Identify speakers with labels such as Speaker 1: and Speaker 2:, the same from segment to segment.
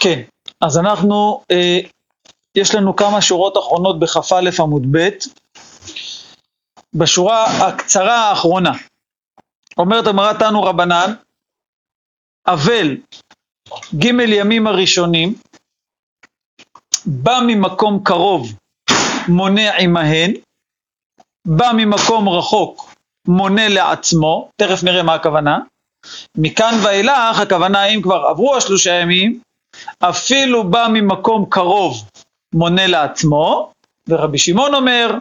Speaker 1: כן, אז אנחנו, אה, יש לנו כמה שורות אחרונות בכ"א עמוד ב', בשורה הקצרה האחרונה, אומרת אמרת תנו רבנן, אבל ג' ימים הראשונים, בא ממקום קרוב, מונה עמהן, בא ממקום רחוק, מונה לעצמו, תכף נראה מה הכוונה, מכאן ואילך הכוונה אם כבר עברו השלושה ימים, אפילו בא ממקום קרוב מונה לעצמו, ורבי שמעון אומר,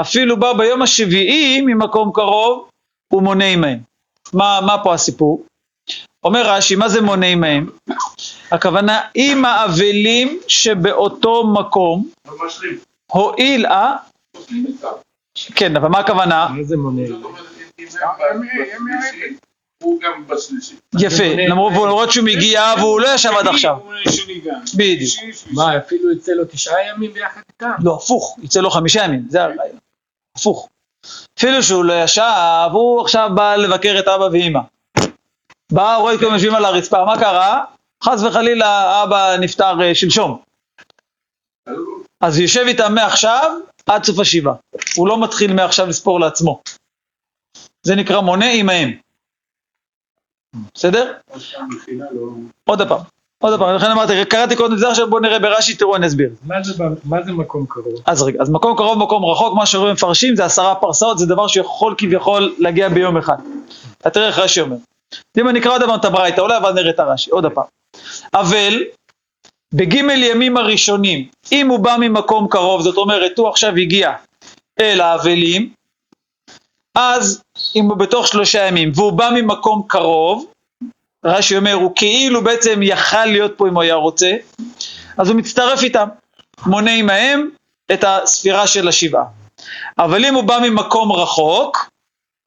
Speaker 1: אפילו בא ביום השביעי ממקום קרוב, הוא מונה עמהם. מה, מה פה הסיפור? אומר רש"י, מה זה מונה עמהם? הכוונה, עם האבלים שבאותו מקום, הואיל, אה? כן, אבל מה הכוונה?
Speaker 2: מה זה מונה?
Speaker 3: הוא גם בשלישי.
Speaker 1: יפה, למרות שהוא מגיע והוא לא ישב עד עכשיו. בדיוק.
Speaker 2: מה, אפילו יצא לו תשעה ימים ביחד איתם?
Speaker 1: לא, הפוך, יצא לו חמישה ימים, זה הרעיון. הפוך. אפילו שהוא לא ישב, הוא עכשיו בא לבקר את אבא ואמא. בא, רואה את כולם יושבים על הרצפה, מה קרה? חס וחלילה אבא נפטר אה, שלשום. אז יושב איתם מעכשיו עד סוף השבעה. הוא לא מתחיל מעכשיו לספור לעצמו. זה נקרא מונה עמהם. בסדר? עוד פעם, עוד פעם, לכן אמרתי, קראתי קודם את זה עכשיו, בואו נראה ברש"י, תראו, אני אסביר.
Speaker 2: מה זה מקום קרוב?
Speaker 1: אז רגע, אז מקום קרוב, מקום רחוק, מה שרואים מפרשים זה עשרה פרסאות, זה דבר שיכול כביכול להגיע ביום אחד. אתה תראה איך רש"י אומר. אם אני אקרא עוד פעם את הברייתא, אולי אבל נראה את הרש"י, עוד פעם. אבל, בגימל ימים הראשונים, אם הוא בא ממקום קרוב, זאת אומרת, הוא עכשיו הגיע אל האבלים, אז אם הוא בתוך שלושה ימים, והוא בא ממקום קרוב, רש"י אומר, הוא כאילו בעצם יכל להיות פה אם הוא היה רוצה, אז הוא מצטרף איתם, מונה עמהם את הספירה של השבעה. אבל אם הוא בא ממקום רחוק,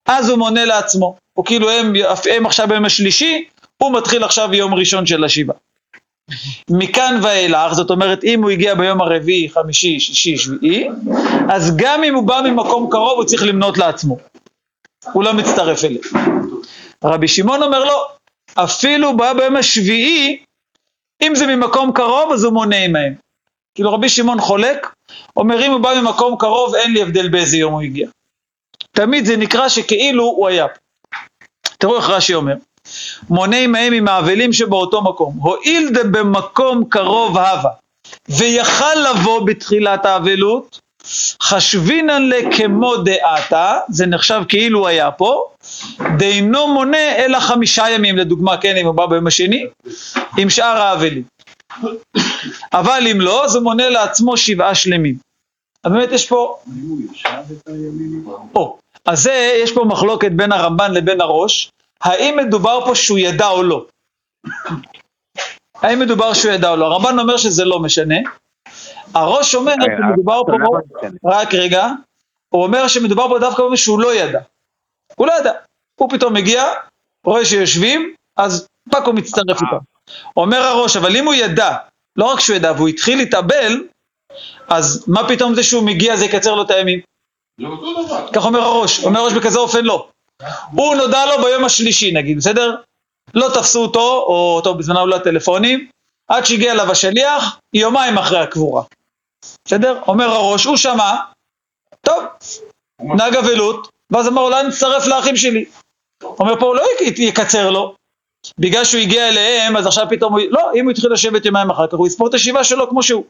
Speaker 1: אז הוא מונה לעצמו. הוא כאילו הם, הם עכשיו ביום השלישי, הוא מתחיל עכשיו יום ראשון של השבעה. מכאן ואילך, זאת אומרת אם הוא הגיע ביום הרביעי, חמישי, שישי, שביעי, אז גם אם הוא בא ממקום קרוב הוא צריך למנות לעצמו. הוא לא מצטרף אליהם. רבי שמעון אומר לא, אפילו בא ביום השביעי, אם זה ממקום קרוב אז הוא מונה עמהם. כאילו רבי שמעון חולק, אומר אם הוא בא ממקום קרוב אין לי הבדל באיזה יום הוא הגיע. תמיד זה נקרא שכאילו הוא היה פה. תראו איך רש"י אומר, מונה עמהם עם האבלים שבאותו מקום, הואיל דבמקום קרוב הווה, ויכל לבוא בתחילת האבלות, חשבינן לכמו דעתה, זה נחשב כאילו היה פה, דאינו מונה אלא חמישה ימים, לדוגמה, כן, אם הוא בא ביום השני, עם שאר האבלים. אבל אם לא, הוא מונה לעצמו שבעה שלמים. אז באמת יש פה... או, אז זה, יש פה מחלוקת בין הרמב"ן לבין הראש, האם מדובר פה שהוא ידע או לא? האם מדובר שהוא ידע או לא? הרמב"ן אומר שזה לא משנה. הרא"ש אומר שמדובר פה, רק רגע, הוא אומר שמדובר פה דווקא במה שהוא לא ידע. הוא לא ידע. הוא פתאום מגיע, רואה שיושבים, אז פאק הוא מצטרף איתם. אומר הרא"ש, אבל אם הוא ידע, לא רק שהוא ידע, והוא התחיל להתאבל, אז מה פתאום זה שהוא מגיע זה יקצר לו את הימים? כך אומר הראש, אומר הרא"ש בכזה אופן לא. הוא נודע לו ביום השלישי נגיד, בסדר? לא תפסו אותו, או אותו בזמנו לא הטלפונים, עד שהגיע אליו השליח, יומיים אחרי הקבורה. בסדר? אומר הראש, הוא שמע, טוב, נהג אבלות, ואז אמר, אולי נצטרף לאחים שלי. אומר פה, הוא לא יק- יקצר לו, בגלל שהוא הגיע אליהם, אז עכשיו פתאום הוא, לא, אם הוא התחיל לשבת יומיים אחר כך, הוא יספור את השבעה שלו כמו שהוא.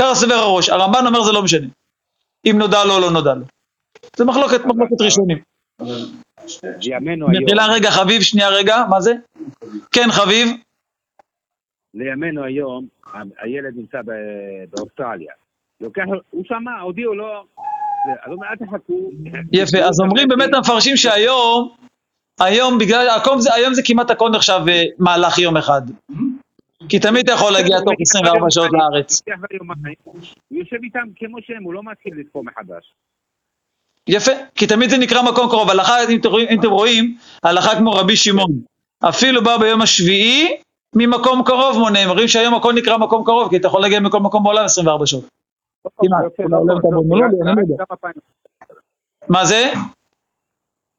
Speaker 1: ככה סבר הראש, הרמב"ן אומר זה לא משנה. אם נודע לו או לא נודע לו. זה מחלוקת, מחלוקת ראשונים. מחילה רגע, חביב, שנייה רגע, מה זה? כן, חביב.
Speaker 4: לימינו היום, הילד נמצא באוסטרליה. לוקח, הוא שמע, הודיעו לו, אז הוא אומר, אל תחכו.
Speaker 1: יפה, אז אומרים באמת המפרשים שהיום, היום בגלל, הכל זה, היום זה כמעט הכל נחשב אה, מהלך יום אחד. כי תמיד אתה יכול להגיע תוך 24 שעות לארץ.
Speaker 4: הוא יושב איתם כמו שהם, הוא לא מתחיל לספור מחדש.
Speaker 1: יפה, כי תמיד זה נקרא מקום קרוב. הלכה, אם אתם רואים, אם אתם רואים, הלכה כמו רבי שמעון. אפילו בא ביום השביעי, ממקום קרוב מונה. הם אומרים שהיום הכל נקרא מקום קרוב, כי אתה יכול להגיע מכל מקום בעולם 24 שעות. מה זה?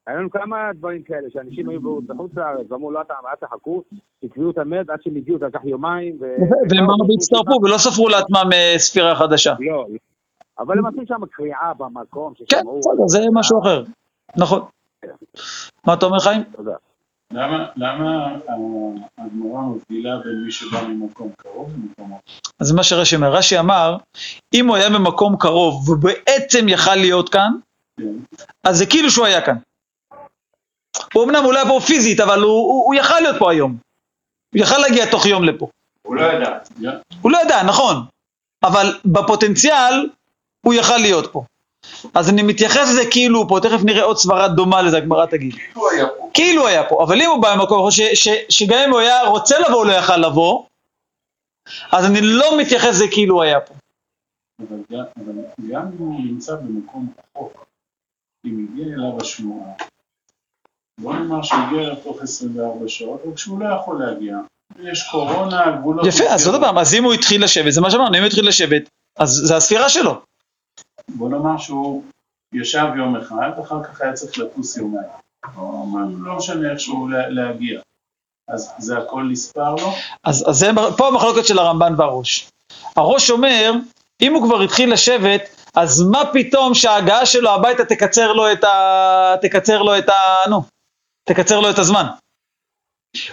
Speaker 4: היה לנו כמה דברים כאלה, שאנשים היו בחוץ לארץ, ואמרו, לא, אתה, אל תחכו, תקבעו את המת עד שהם הגיעו, זה לקח יומיים. ו...
Speaker 1: והם באו והצטרפו ולא ספרו לעצמם ספירה חדשה.
Speaker 4: לא. אבל הם עשו שם קריאה במקום,
Speaker 1: כן. בסדר, זה משהו אחר. נכון. מה אתה אומר חיים?
Speaker 4: תודה.
Speaker 3: למה, למה הגמרא מבדילה בין מי שבא ממקום קרוב למקום רחוק?
Speaker 1: אז מה שרש"י אומר. רש"י אמר, אם הוא היה במקום קרוב ובעצם יכל להיות כאן,
Speaker 3: כן.
Speaker 1: אז זה כאילו שהוא היה כאן. הוא אמנם הוא לא פה פיזית, אבל הוא, הוא, הוא יכל להיות פה היום. הוא יכל להגיע תוך יום לפה.
Speaker 3: הוא לא ידע.
Speaker 1: הוא לא ידע, נכון. אבל בפוטנציאל, הוא יכל להיות פה. אז אני מתייחס לזה כאילו הוא פה, תכף נראה עוד סברה דומה לזה, הגמרא תגיד.
Speaker 3: כאילו היה פה.
Speaker 1: כאילו היה פה, אבל אם הוא בא במקום ש, ש, שגם אם הוא היה רוצה לבוא, הוא לא יכל לבוא, אז אני לא מתייחס לזה כאילו היה פה.
Speaker 3: אבל גם, אבל גם אם הוא נמצא במקום רחוק, אם הגיע אליו השמועה, בוא נאמר שהוא הגיע אליו תוך 24 שעות, רק שהוא לא יכול להגיע. יש קורונה, הגבולות...
Speaker 1: יפה, אז עוד. פעם, אז אם הוא התחיל לשבת, זה מה שאמרנו, אם הוא התחיל לשבת, אז זה הספירה שלו.
Speaker 3: בוא נאמר שהוא ישב יום אחד, אחר כך היה צריך לטוס יומיים. לא משנה איכשהו לה- להגיע. אז זה הכל נספר לו?
Speaker 1: אז, אז זה, פה המחלוקת של הרמב"ן והראש. הראש אומר, אם הוא כבר התחיל לשבת, אז מה פתאום שההגעה שלו הביתה תקצר לו את ה... תקצר לו את ה... נו, תקצר לו את הזמן.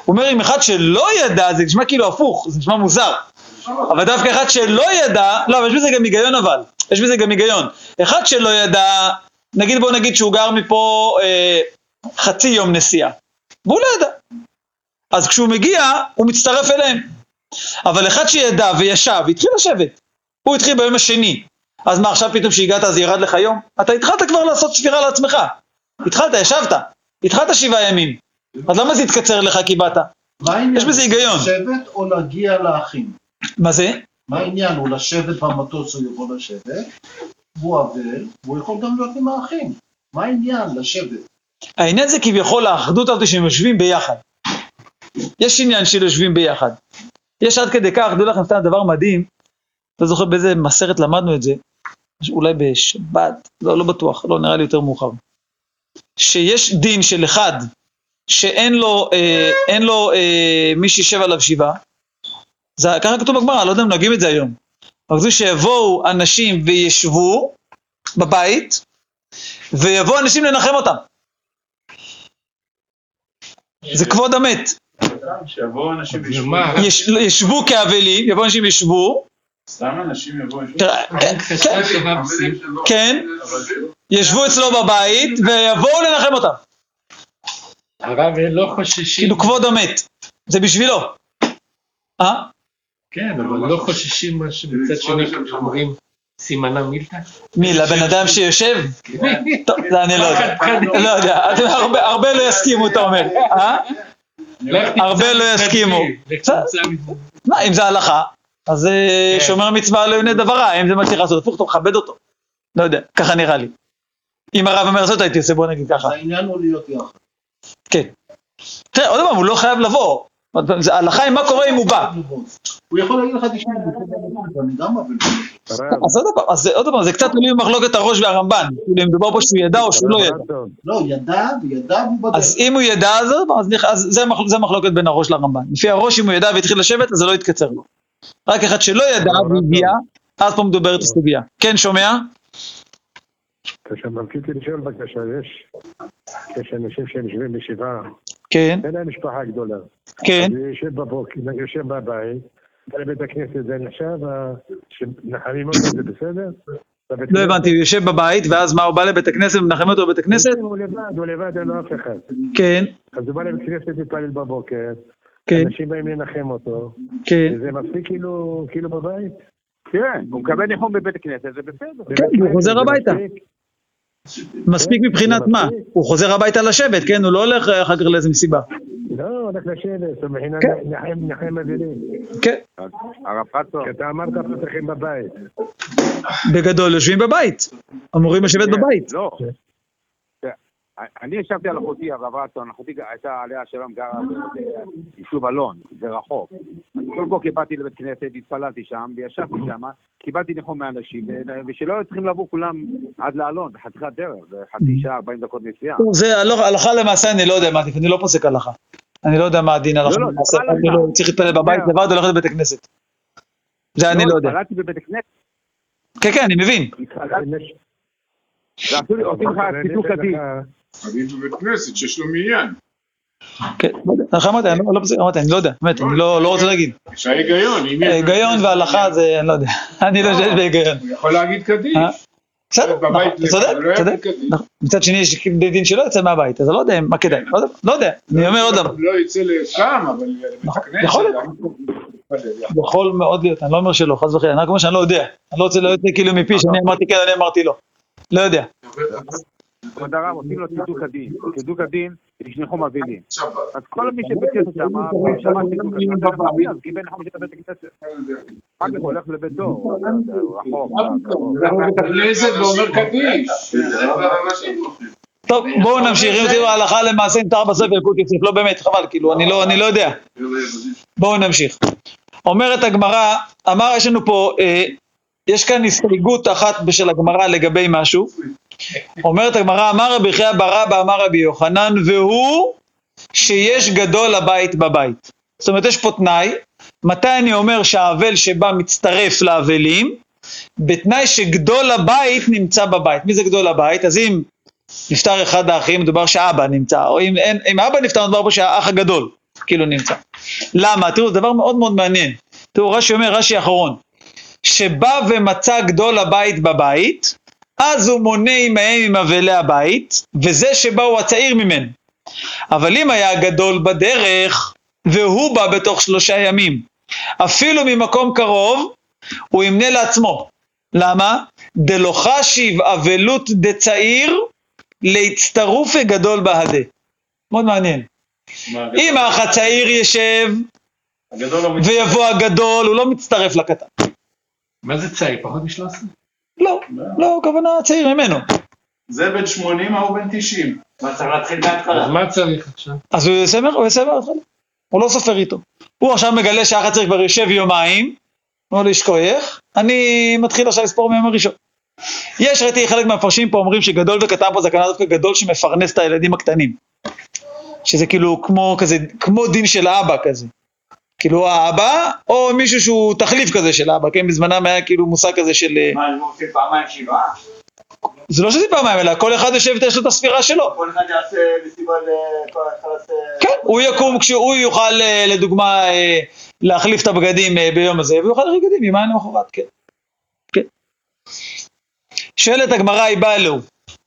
Speaker 1: הוא אומר, אם אחד שלא ידע, זה נשמע כאילו הפוך, זה נשמע מוזר. אבל דווקא אחד שלא ידע, לא, אבל יש בזה גם היגיון אבל, יש בזה גם היגיון. אחד שלא ידע, נגיד בוא נגיד שהוא גר מפה אה, חצי יום נסיעה, והוא לא ידע. אז כשהוא מגיע, הוא מצטרף אליהם. אבל אחד שידע וישב, התחיל לשבת. הוא התחיל ביום השני. אז מה, עכשיו פתאום שהגעת אז ירד לך יום? אתה התחלת כבר לעשות ספירה לעצמך. התחלת, ישבת. התחלת שבעה ימים. אז למה זה התקצר לך כי באת? יש בזה היגיון.
Speaker 5: לשבת או להגיע לאחים?
Speaker 1: מה זה?
Speaker 5: מה העניין? הוא לשבת במטוס הוא יכול לשבת, הוא אבל, והוא יכול גם להיות עם האחים. מה העניין? לשבת.
Speaker 1: העניין זה כביכול האחדות הזאת שהם יושבים ביחד. יש עניין של יושבים ביחד. יש עד כדי כך, דעו לכם סתם דבר מדהים, לא זוכר באיזה מסרת למדנו את זה, אולי בשבת, לא, לא בטוח, לא, נראה לי יותר מאוחר. שיש דין של אחד שאין לו, אה, לו אה, מי שישב עליו שבעה, זה ככה כתוב בגמרא, לא יודע אם נוהגים את זה היום. אבל כתוב שיבואו אנשים וישבו בבית, ויבואו אנשים לנחם אותם. זה כבוד המת.
Speaker 3: שיבואו אנשים וישבו.
Speaker 2: ומה?
Speaker 1: יש, ישבו כאבלים, יבואו אנשים וישבו,
Speaker 3: סתם אנשים יבואו.
Speaker 1: תראה, כן, כן, כן, ישבו אצלו בבית ויבואו לנחם אותם.
Speaker 2: הרב לא חוששים,
Speaker 1: כאילו כבוד המת, זה בשבילו. אה?
Speaker 2: כן, אבל לא חוששים מה שבצד שני אומרים סימנה מילתא?
Speaker 1: מי, לבן אדם שיושב? טוב, זה אני לא יודע. לא יודע, הרבה- לא יסכימו, אתה אומר. אה? הרבה לא יסכימו. אם זה הלכה, אז אה,
Speaker 2: כן.
Speaker 1: שומר מצווה לא יונה דברה, אם זה מה שצריך לעשות, הפוך, אתה מכבד אותו. לא יודע, ככה נראה לי. אם הרב אומר לעשות, הייתי עושה, בוא נגיד ככה.
Speaker 5: אז העניין הוא להיות יחד.
Speaker 1: כן. תראה, עוד פעם, הוא לא חייב לבוא. ההלכה היא מה קורה אם הוא בא.
Speaker 5: הוא יכול להגיד לך, תשמע,
Speaker 1: אז עוד פעם, אז זה- קצת תלוי במחלוקת הראש והרמב"ן. כאילו, אם מדובר פה שהוא ידע או שהוא לא ידע.
Speaker 5: לא, ידע וידע והוא בדרך.
Speaker 1: אז אם הוא ידע, אז זה המחלוקת בין הראש לרמב"ן. לפי הראש, אם הוא ידע והתחיל לשבת, אז זה לא יתקצר לו. רק אחד שלא ידע והגיע, אז פה מדוברת הסוגיה. כן, שומע?
Speaker 6: עכשיו, רציתי לשאול בבקשה, יש, יש אנשים שהם יושבים בשבעה,
Speaker 1: כן,
Speaker 6: אין להם משפחה גדולה.
Speaker 1: כן.
Speaker 6: אז הוא יושב בבוקר, יושב בבית, לבית הכנסת, זה נחשב, שנחמים אותו זה בסדר?
Speaker 1: לא? הבנתי, הוא יושב בבית, ואז מה, הוא בא לבית הכנסת ומנחם אותו בבית הכנסת?
Speaker 6: הוא לבד, הוא לבד, אין לו אף אחד.
Speaker 1: כן,
Speaker 6: אז הוא בא לבית כנסת להתפלל בבוקר,
Speaker 1: כן,
Speaker 6: אנשים באים לנחם אותו,
Speaker 1: כן.
Speaker 6: וזה מפסיק כאילו, כאילו בבית.
Speaker 4: כן, הוא מקבל ניחום בבית הכנסת, זה בסדר.
Speaker 1: כן, הוא חוזר הביתה.
Speaker 6: מספיק.
Speaker 1: מספיק מבחינת מה? הוא חוזר הביתה לשבת, כן? הוא לא הולך אה, אחר כך לאיזה מסיבה.
Speaker 6: לא, הולך לשבת, מבחינת
Speaker 1: כן.
Speaker 6: נחם אבלים.
Speaker 1: כן,
Speaker 4: הרב
Speaker 6: כי אתה אמרת פותחים בבית.
Speaker 1: בגדול יושבים בבית. אמורים לשבת
Speaker 4: כן,
Speaker 1: בבית.
Speaker 4: לא. אני ישבתי על אחותי, הרב רצון, אחותי הייתה עליה שלום גרה ביישוב אלון, זה רחוק. כל בוקר באתי לבית כנסת, התפללתי שם, וישבתי שם, קיבלתי ניחום מאנשים, ושלא היו צריכים לבוא כולם עד לאלון, בחתיכת דרך, זה חצי שעה, 40 דקות נסיעה.
Speaker 1: זה הלוך- הלכה למעשה, אני לא יודע מה עדיף, אני לא פוסק הלכה. אני לא יודע מה הדין הלכה
Speaker 4: לא,
Speaker 1: למעשה,
Speaker 4: לא
Speaker 1: אני
Speaker 4: הלכה.
Speaker 1: לא צריך להתפלל בבית לבד או ללכת לבית הכנסת. זה אני לא יודע.
Speaker 4: התפללתי בבית הכנסת,
Speaker 1: כן, כן, אני מבין.
Speaker 4: התפללתי, ועשו לי, עושים לך צידוק הדין.
Speaker 3: עדיף בבית כנסת שיש לו מניין.
Speaker 1: כן, לא יודע. אמרתי, אני לא- אמרתי, אני לא יודע, באמת, אני לא לא רוצה להגיד.
Speaker 3: יש ההיגיון, אם יש...
Speaker 1: היגיון והלכה זה, אני לא יודע. אני לא חושב בהיגיון.
Speaker 3: הוא יכול להגיד קדיש.
Speaker 1: אה? בסדר, נכון, צודק, צודק. נכון. מצד שני יש בית דין שלא יוצא מהבית, אז אני לא יודע מה כדאי, לא יודע, לא יודע, אני אומר עוד דבר,
Speaker 3: לא יצא לשם, אבל
Speaker 1: נכון. יכול להיות. יכול מאוד להיות, אני לא אומר שלא, חס וחלילה, אני רק אומר שאני לא יודע, אני לא רוצה יוצא כאילו מפי שאני אמרתי כן, אני אמרתי לא, לא יודע,
Speaker 4: כבוד הרב, עושים לו צידוק הדין. צידוק הדין, יש ניחום אבלים. אז כל מי כנסת שם, שמע צידוק הדין, אז קיבל ניחום של בית הכנסת. אחר כך הולך לביתו, רחוק,
Speaker 3: הכנסת ואומר קדיש.
Speaker 1: טוב, בואו נמשיך, אם תראו הלכה למעשה נמתר בספר יוסף, לא באמת, חבל, כאילו, אני לא, לא יודע, בואו נמשיך. אומרת הגמרא, אמר, יש לנו פה, אה, יש כאן הסתייגות אחת של הגמרא לגבי משהו, אומרת הגמרא, אמר רבי חייא בר אבא, אמר רבי יוחנן, והוא שיש גדול לבית בבית. זאת אומרת, יש פה תנאי, מתי אני אומר שהאבל שבא מצטרף לאבלים? בתנאי שגדול הבית נמצא בבית. מי זה גדול הבית? אז אם נפטר אחד האחים, מדובר שאבא נמצא, או אם, אין, אם אבא נפטר, מדובר פה שהאח הגדול כאילו נמצא. למה? תראו, זה דבר מאוד מאוד מעניין. תראו, רש"י אומר, רש"י האחרון, שבא ומצא גדול הבית בבית, אז הוא מונה עמהם עם אבלי הבית, וזה שבא הוא הצעיר ממנו. אבל אם היה גדול בדרך, והוא בא בתוך שלושה ימים, אפילו ממקום קרוב, הוא ימנה לעצמו. למה? דלא חשיב אבלות דצעיר, להצטרופי גדול בהדה. מאוד מעניין. אם האח הצעיר ישב
Speaker 3: לא
Speaker 1: ויבוא הגדול, הוא לא מצטרף לקטן.
Speaker 2: מה זה צעיר? פחות מ-13?
Speaker 1: לא, לא, הכוונה צעיר ממנו.
Speaker 3: זה בן 80, ההוא בן 90.
Speaker 7: מה צריך להתחיל מההתחלה?
Speaker 2: אז מה צריך עכשיו?
Speaker 1: אז הוא יעשה מה- הוא יעשה מההתחלה. הוא לא סופר איתו. הוא עכשיו מגלה שהאח הצעיר כבר יושב יומיים, לו ישכוייך, אני מתחיל עכשיו לספור מהיום הראשון. יש, ראיתי חלק מהמפרשים פה אומרים שגדול וקטן פה זה הכוונה דווקא גדול שמפרנס את הילדים הקטנים. שזה כאילו כמו כזה, כמו דין של האבא כזה. כאילו האבא, או מישהו שהוא תחליף כזה של האבא, כן? בזמנם היה כאילו מושג כזה של... אה,
Speaker 7: מה, הם עושים פעמיים שבעה?
Speaker 1: זה לא שזה פעמיים, אלא כל אחד יושב ויש לו את הספירה שלו.
Speaker 7: כל אחד יעשה מסיבה יעשה...
Speaker 1: כן, הוא יקום כשהוא יוכל, אה, לדוגמה, אה, להחליף את הבגדים ביום הזה, והוא יוכל להחליף בגדים יומיים למחרת, כן. כן. שואלת הגמרא, היא באה לו.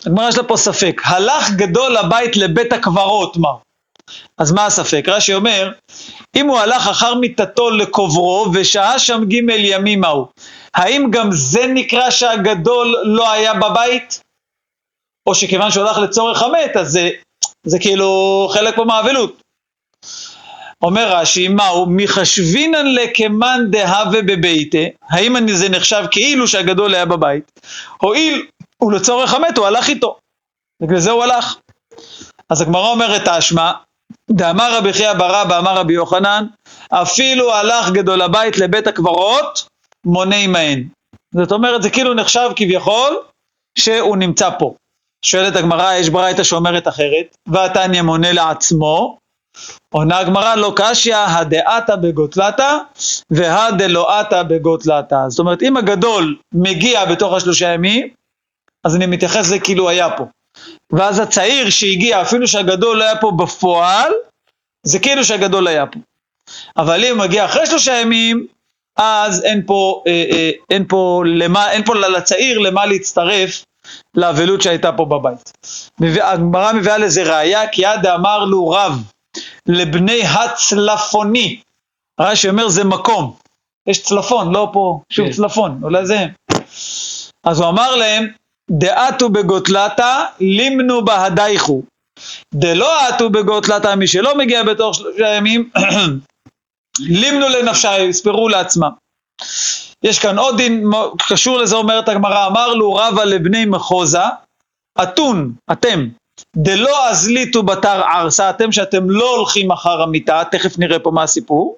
Speaker 1: הגמרא יש לה פה ספק. הלך גדול הבית לבית הקברות, מה? אז מה הספק? רש"י אומר, אם הוא הלך אחר מיטתו לקוברו ושהה שם ג' ימים מהו, האם גם זה נקרא שהגדול לא היה בבית? או שכיוון שהוא הלך לצורך המת, אז זה, זה כאילו חלק פה מהאבלות. אומר רש"י, מהו? מחשבינן לקמן דהווה בביתה, האם זה נחשב כאילו שהגדול היה בבית? הואיל ולצורך המת הוא הלך איתו, בגלל זה הוא הלך. אז הגמרא אומרת תשמע, דאמר רבי חייא בר אבא אמר רבי יוחנן, אפילו הלך גדול הבית לבית הקברות, מונה עמהן. זאת אומרת, זה כאילו נחשב כביכול שהוא נמצא פה. שואלת הגמרא, יש ברייתא שאומרת אחרת, והתניא מונה לעצמו, עונה הגמרא לא קשיא, הדעתה בגותלתא, והדלואתה בגותלתא. זאת אומרת, אם הגדול מגיע בתוך השלושה ימים, אז אני מתייחס לזה כאילו היה פה. ואז הצעיר שהגיע, אפילו שהגדול לא היה פה בפועל, זה כאילו שהגדול היה פה. אבל אם מגיע אחרי שלושה ימים, אז אין פה, אה, אה, אין פה, למה, אין פה לצעיר למה להצטרף לאבלות שהייתה פה בבית. הגמרא מביאה לזה ראייה, כי עד אמר לו רב לבני הצלפוני. רש"י אומר זה מקום. יש צלפון, לא פה, שוב
Speaker 2: כן.
Speaker 1: צלפון, אולי זה הם. אז הוא אמר להם, דעתו בגותלתא, לימנו בהדייכו. דלא עטו בגותלתא, מי שלא מגיע בתוך שלושה ימים, לימנו לנפשה, יספרו לעצמם. יש כאן עוד דין, קשור לזה אומרת הגמרא, אמר לו רבא לבני מחוזה, אתון, אתם, דלא אזליתו בתר ערסה, אתם שאתם לא הולכים אחר המיטה, תכף נראה פה מה הסיפור,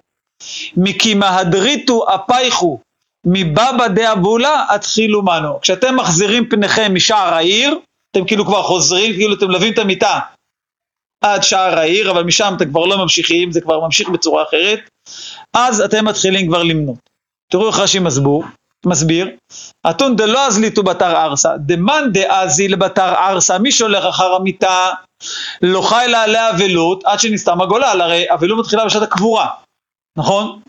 Speaker 1: מכי מהדריתו אפייכו מבבא דאבולה התחילו מנו. כשאתם מחזירים פניכם משער העיר, אתם כאילו כבר חוזרים, כאילו אתם מלווים את המיטה עד שער העיר, אבל משם אתם כבר לא ממשיכים, זה כבר ממשיך בצורה אחרת, אז אתם מתחילים כבר למנות. תראו איך רש"י מסביר, אתון דלא אזליתו בתר ארסה, דמאן דאזיל בתר ארסה, מי שהולך אחר המיטה, לא חי לה עליה אבלות עד שנסתם הגולל, הרי אבלות מתחילה בשעת הקבורה, נכון?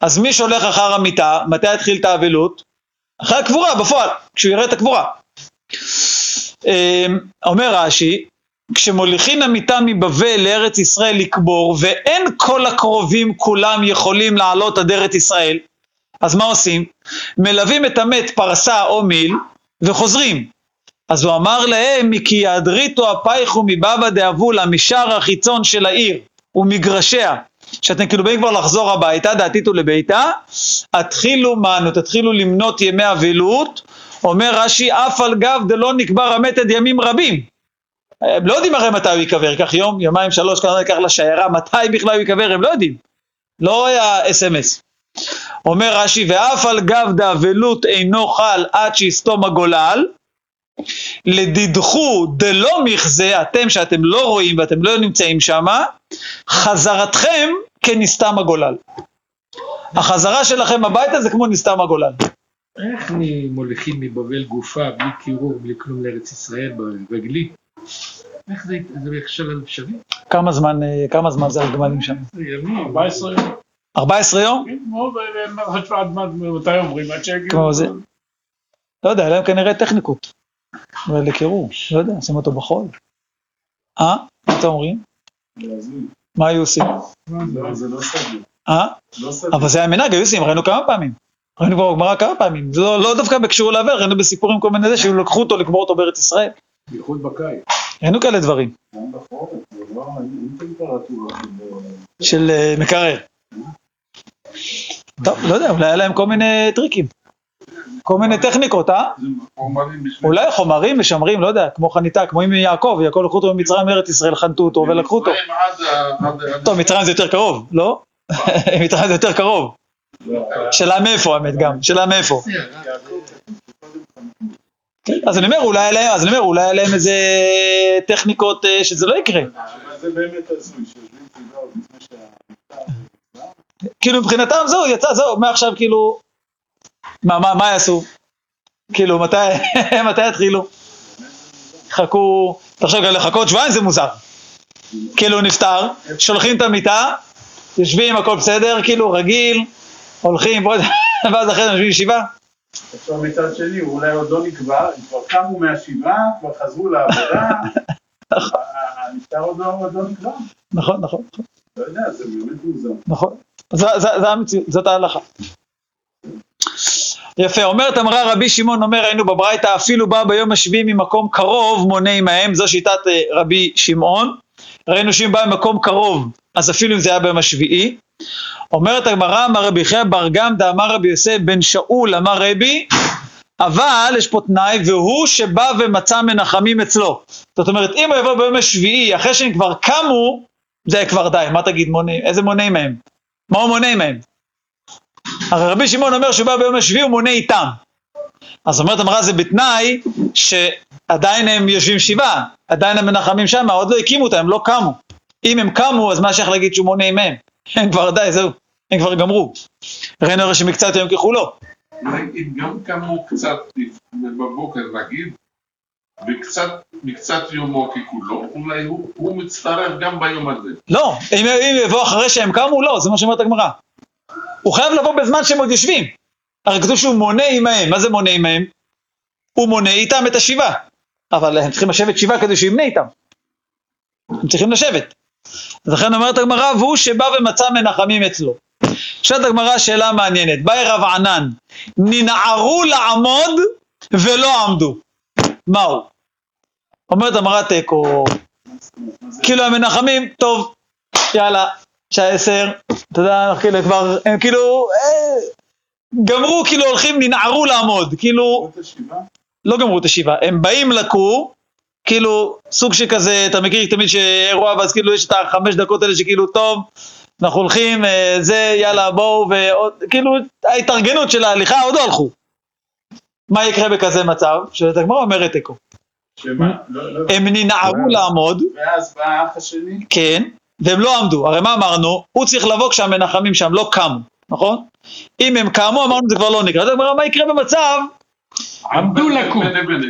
Speaker 1: אז מי שהולך אחר המיטה, מתי יתחיל את האבלות? אחרי הקבורה, בפועל, כשהוא יראה את הקבורה. אמ, אומר רש"י, כשמוליכין המיטה מבבל לארץ ישראל לקבור, ואין כל הקרובים כולם יכולים לעלות עד ארץ ישראל, אז מה עושים? מלווים את המת פרסה או מיל, וחוזרים. אז הוא אמר להם, מכי ידריתו הפייכו מבבא דאבולה, משער החיצון של העיר ומגרשיה, שאתם כאילו באים כבר לחזור הביתה, דעתיתו לביתה, התחילו מנו, תתחילו למנות ימי אבלות, אומר רש"י, אף על גב דלא נקבר המת עד ימים רבים. הם לא יודעים הרי מתי הוא ייקבר, ייקח יום, יומיים, שלוש, כמה ייקח לשיירה, מתי בכלל הוא ייקבר, הם לא יודעים. לא היה אס.אם.אס. אומר רש"י, ואף על גב דאבלות אינו חל עד שיסתום הגולל, לדידחו דלא מכזה, אתם שאתם לא רואים ואתם לא נמצאים שמה, חזרתכם כנסתם הגולל. החזרה שלכם הביתה זה כמו נסתם הגולל.
Speaker 2: איך מוליכים מבבל גופה בלי קירור, בלי כלום לארץ ישראל, ברגלי? איך זה זה אפשר אפשרי?
Speaker 1: כמה זמן, אה, כמה זמן זה הגמלים שם?
Speaker 2: זה ימים.
Speaker 3: 14 יום.
Speaker 1: 14 יום?
Speaker 3: כן, מתי אומרים? עד שיגיעו.
Speaker 1: כמו זה. לא יודע, היה להם כנראה טכניקות. לקירור, לא יודע, שים אותו בחול. אה? מה אתם אומרים?
Speaker 3: להזמין.
Speaker 1: מה היו עושים?
Speaker 3: לא, זה לא סביר.
Speaker 1: אה? אבל זה היה מנהג, היו עושים, ראינו כמה פעמים. ראינו כבר בגמרא כמה פעמים. זה לא, לא דווקא בקשור לעבר, ראינו בסיפורים כל מיני זה, שהיו לקחו אותו לקבור אותו בארץ ישראל.
Speaker 3: בייחוד בקיץ.
Speaker 1: ראינו כאלה דברים,
Speaker 3: לא. של-
Speaker 1: אה, מקרר. טוב, לא יודע, אולי היה להם כל מיני טריקים. כל מיני טכניקות, אה? אולי חומרים משמרים, לא יודע, כמו חניתה, כמו עם יעקב, יעקב לקחו אותו ממצרים לארץ ישראל, חנתו אותו ולקחו אותו. טוב, מצרים זה יותר קרוב, לא? מצרים זה יותר קרוב.
Speaker 3: לא,
Speaker 1: שאלה מאיפה האמת גם, שאלה מאיפה. אז אני אומר, אולי היה להם, אז אני אומר, אולי היה להם איזה טכניקות אה, שזה לא יקרה.
Speaker 3: זה באמת הזוי, שיושבים.
Speaker 1: כאילו מבחינתם זהו, יצא, זהו, מעכשיו כאילו, מה, מה, מה יעשו? כאילו, מתי, מתי יתחילו? חכו, תחשוב, לחכות שבועיים זה מוזר. כאילו נפטר, שולחים את המיטה, יושבים, הכל בסדר, כאילו רגיל, הולכים, ואז אחרי זה יושבים ישיבה.
Speaker 3: עכשיו מצד שני, הוא אולי עוד לא נקבע, הם כבר קמו מהשבעה, כבר חזרו לעבודה, הנפטר עוד לא עוד לא נקבע.
Speaker 1: נכון, נכון, נכון.
Speaker 3: לא יודע, זה באמת מוזר.
Speaker 1: נכון. זאת ההלכה. יפה, אומרת אמרה רבי שמעון, אומר היינו בברייתא, אפילו בא ביום השביעי ממקום קרוב מונה עמהם, זו שיטת אה, רבי שמעון. ראינו שאם בא ממקום קרוב, אז אפילו אם זה היה ביום השביעי. אומרת הגמרא, אמר רבי חייא בר גמדא, אמר רבי יוסף בן שאול, אמר רבי, אבל יש פה תנאי, והוא שבא ומצא מנחמים אצלו. זאת אומרת, אם הוא יבוא ביום השביעי, אחרי שהם כבר קמו, זה כבר די, מה תגיד, מונה, איזה מונעים מהם? מה הוא מונה מהם? הרי רבי שמעון אומר שהוא בא ביום השביעי, הוא מונה איתם. אז אומרת המראה זה בתנאי שעדיין הם יושבים שבעה, עדיין המנחמים שם, עוד לא הקימו אותם, הם לא קמו. אם הם קמו, אז מה שייך להגיד שהוא מונה עמהם? הם כבר די, זהו, הם כבר גמרו. ראינו הרי שמקצת יום ככולו.
Speaker 8: אולי אם גם קמו קצת בבוקר נגיד, וקצת מקצת יומו ככולו, אולי הוא, הוא מצטרף גם ביום הזה.
Speaker 1: לא, אם, אם יבוא אחרי שהם קמו, לא, זה מה שאומרת הגמרא. הוא חייב לבוא בזמן שהם עוד יושבים. הרי כתוב שהוא מונה עמהם, מה זה מונה עמהם? הוא מונה איתם את השבעה. אבל הם צריכים לשבת שבעה כדי שהוא ימנה איתם. הם צריכים לשבת. אז לכן אומרת הגמרא, והוא שבא ומצא מנחמים אצלו. שואלת הגמרא שאלה מעניינת, באי רב ענן, ננערו לעמוד ולא עמדו. מהו? אומרת הגמרא תיקו, כאילו המנחמים, טוב, יאללה, שעה עשר, אתה יודע, אנחנו כאילו כבר, הם כאילו, אה, גמרו, כאילו הולכים, ננערו לעמוד, כאילו? לא גמרו את השבעה, הם באים לכור, כאילו, סוג שכזה, אתה מכיר תמיד שאירוע, ואז כאילו יש את החמש דקות האלה שכאילו, טוב, אנחנו הולכים, אה, זה, יאללה, בואו, ועוד, כאילו, ההתארגנות של ההליכה, עוד לא הלכו. מה יקרה בכזה מצב? שאת הגמרא אומרת תיקו.
Speaker 3: שמה? לא, לא.
Speaker 1: הם ננערו לעמוד,
Speaker 3: ואז בא האח השני?
Speaker 1: כן, והם לא עמדו. הרי מה אמרנו? הוא צריך לבוא כשהמנחמים שם לא קמו, נכון? אם הם קמו, אמרנו זה כבר לא נקרא. אז הגמרא, מה יקרה במצב?
Speaker 2: עמדו לקום.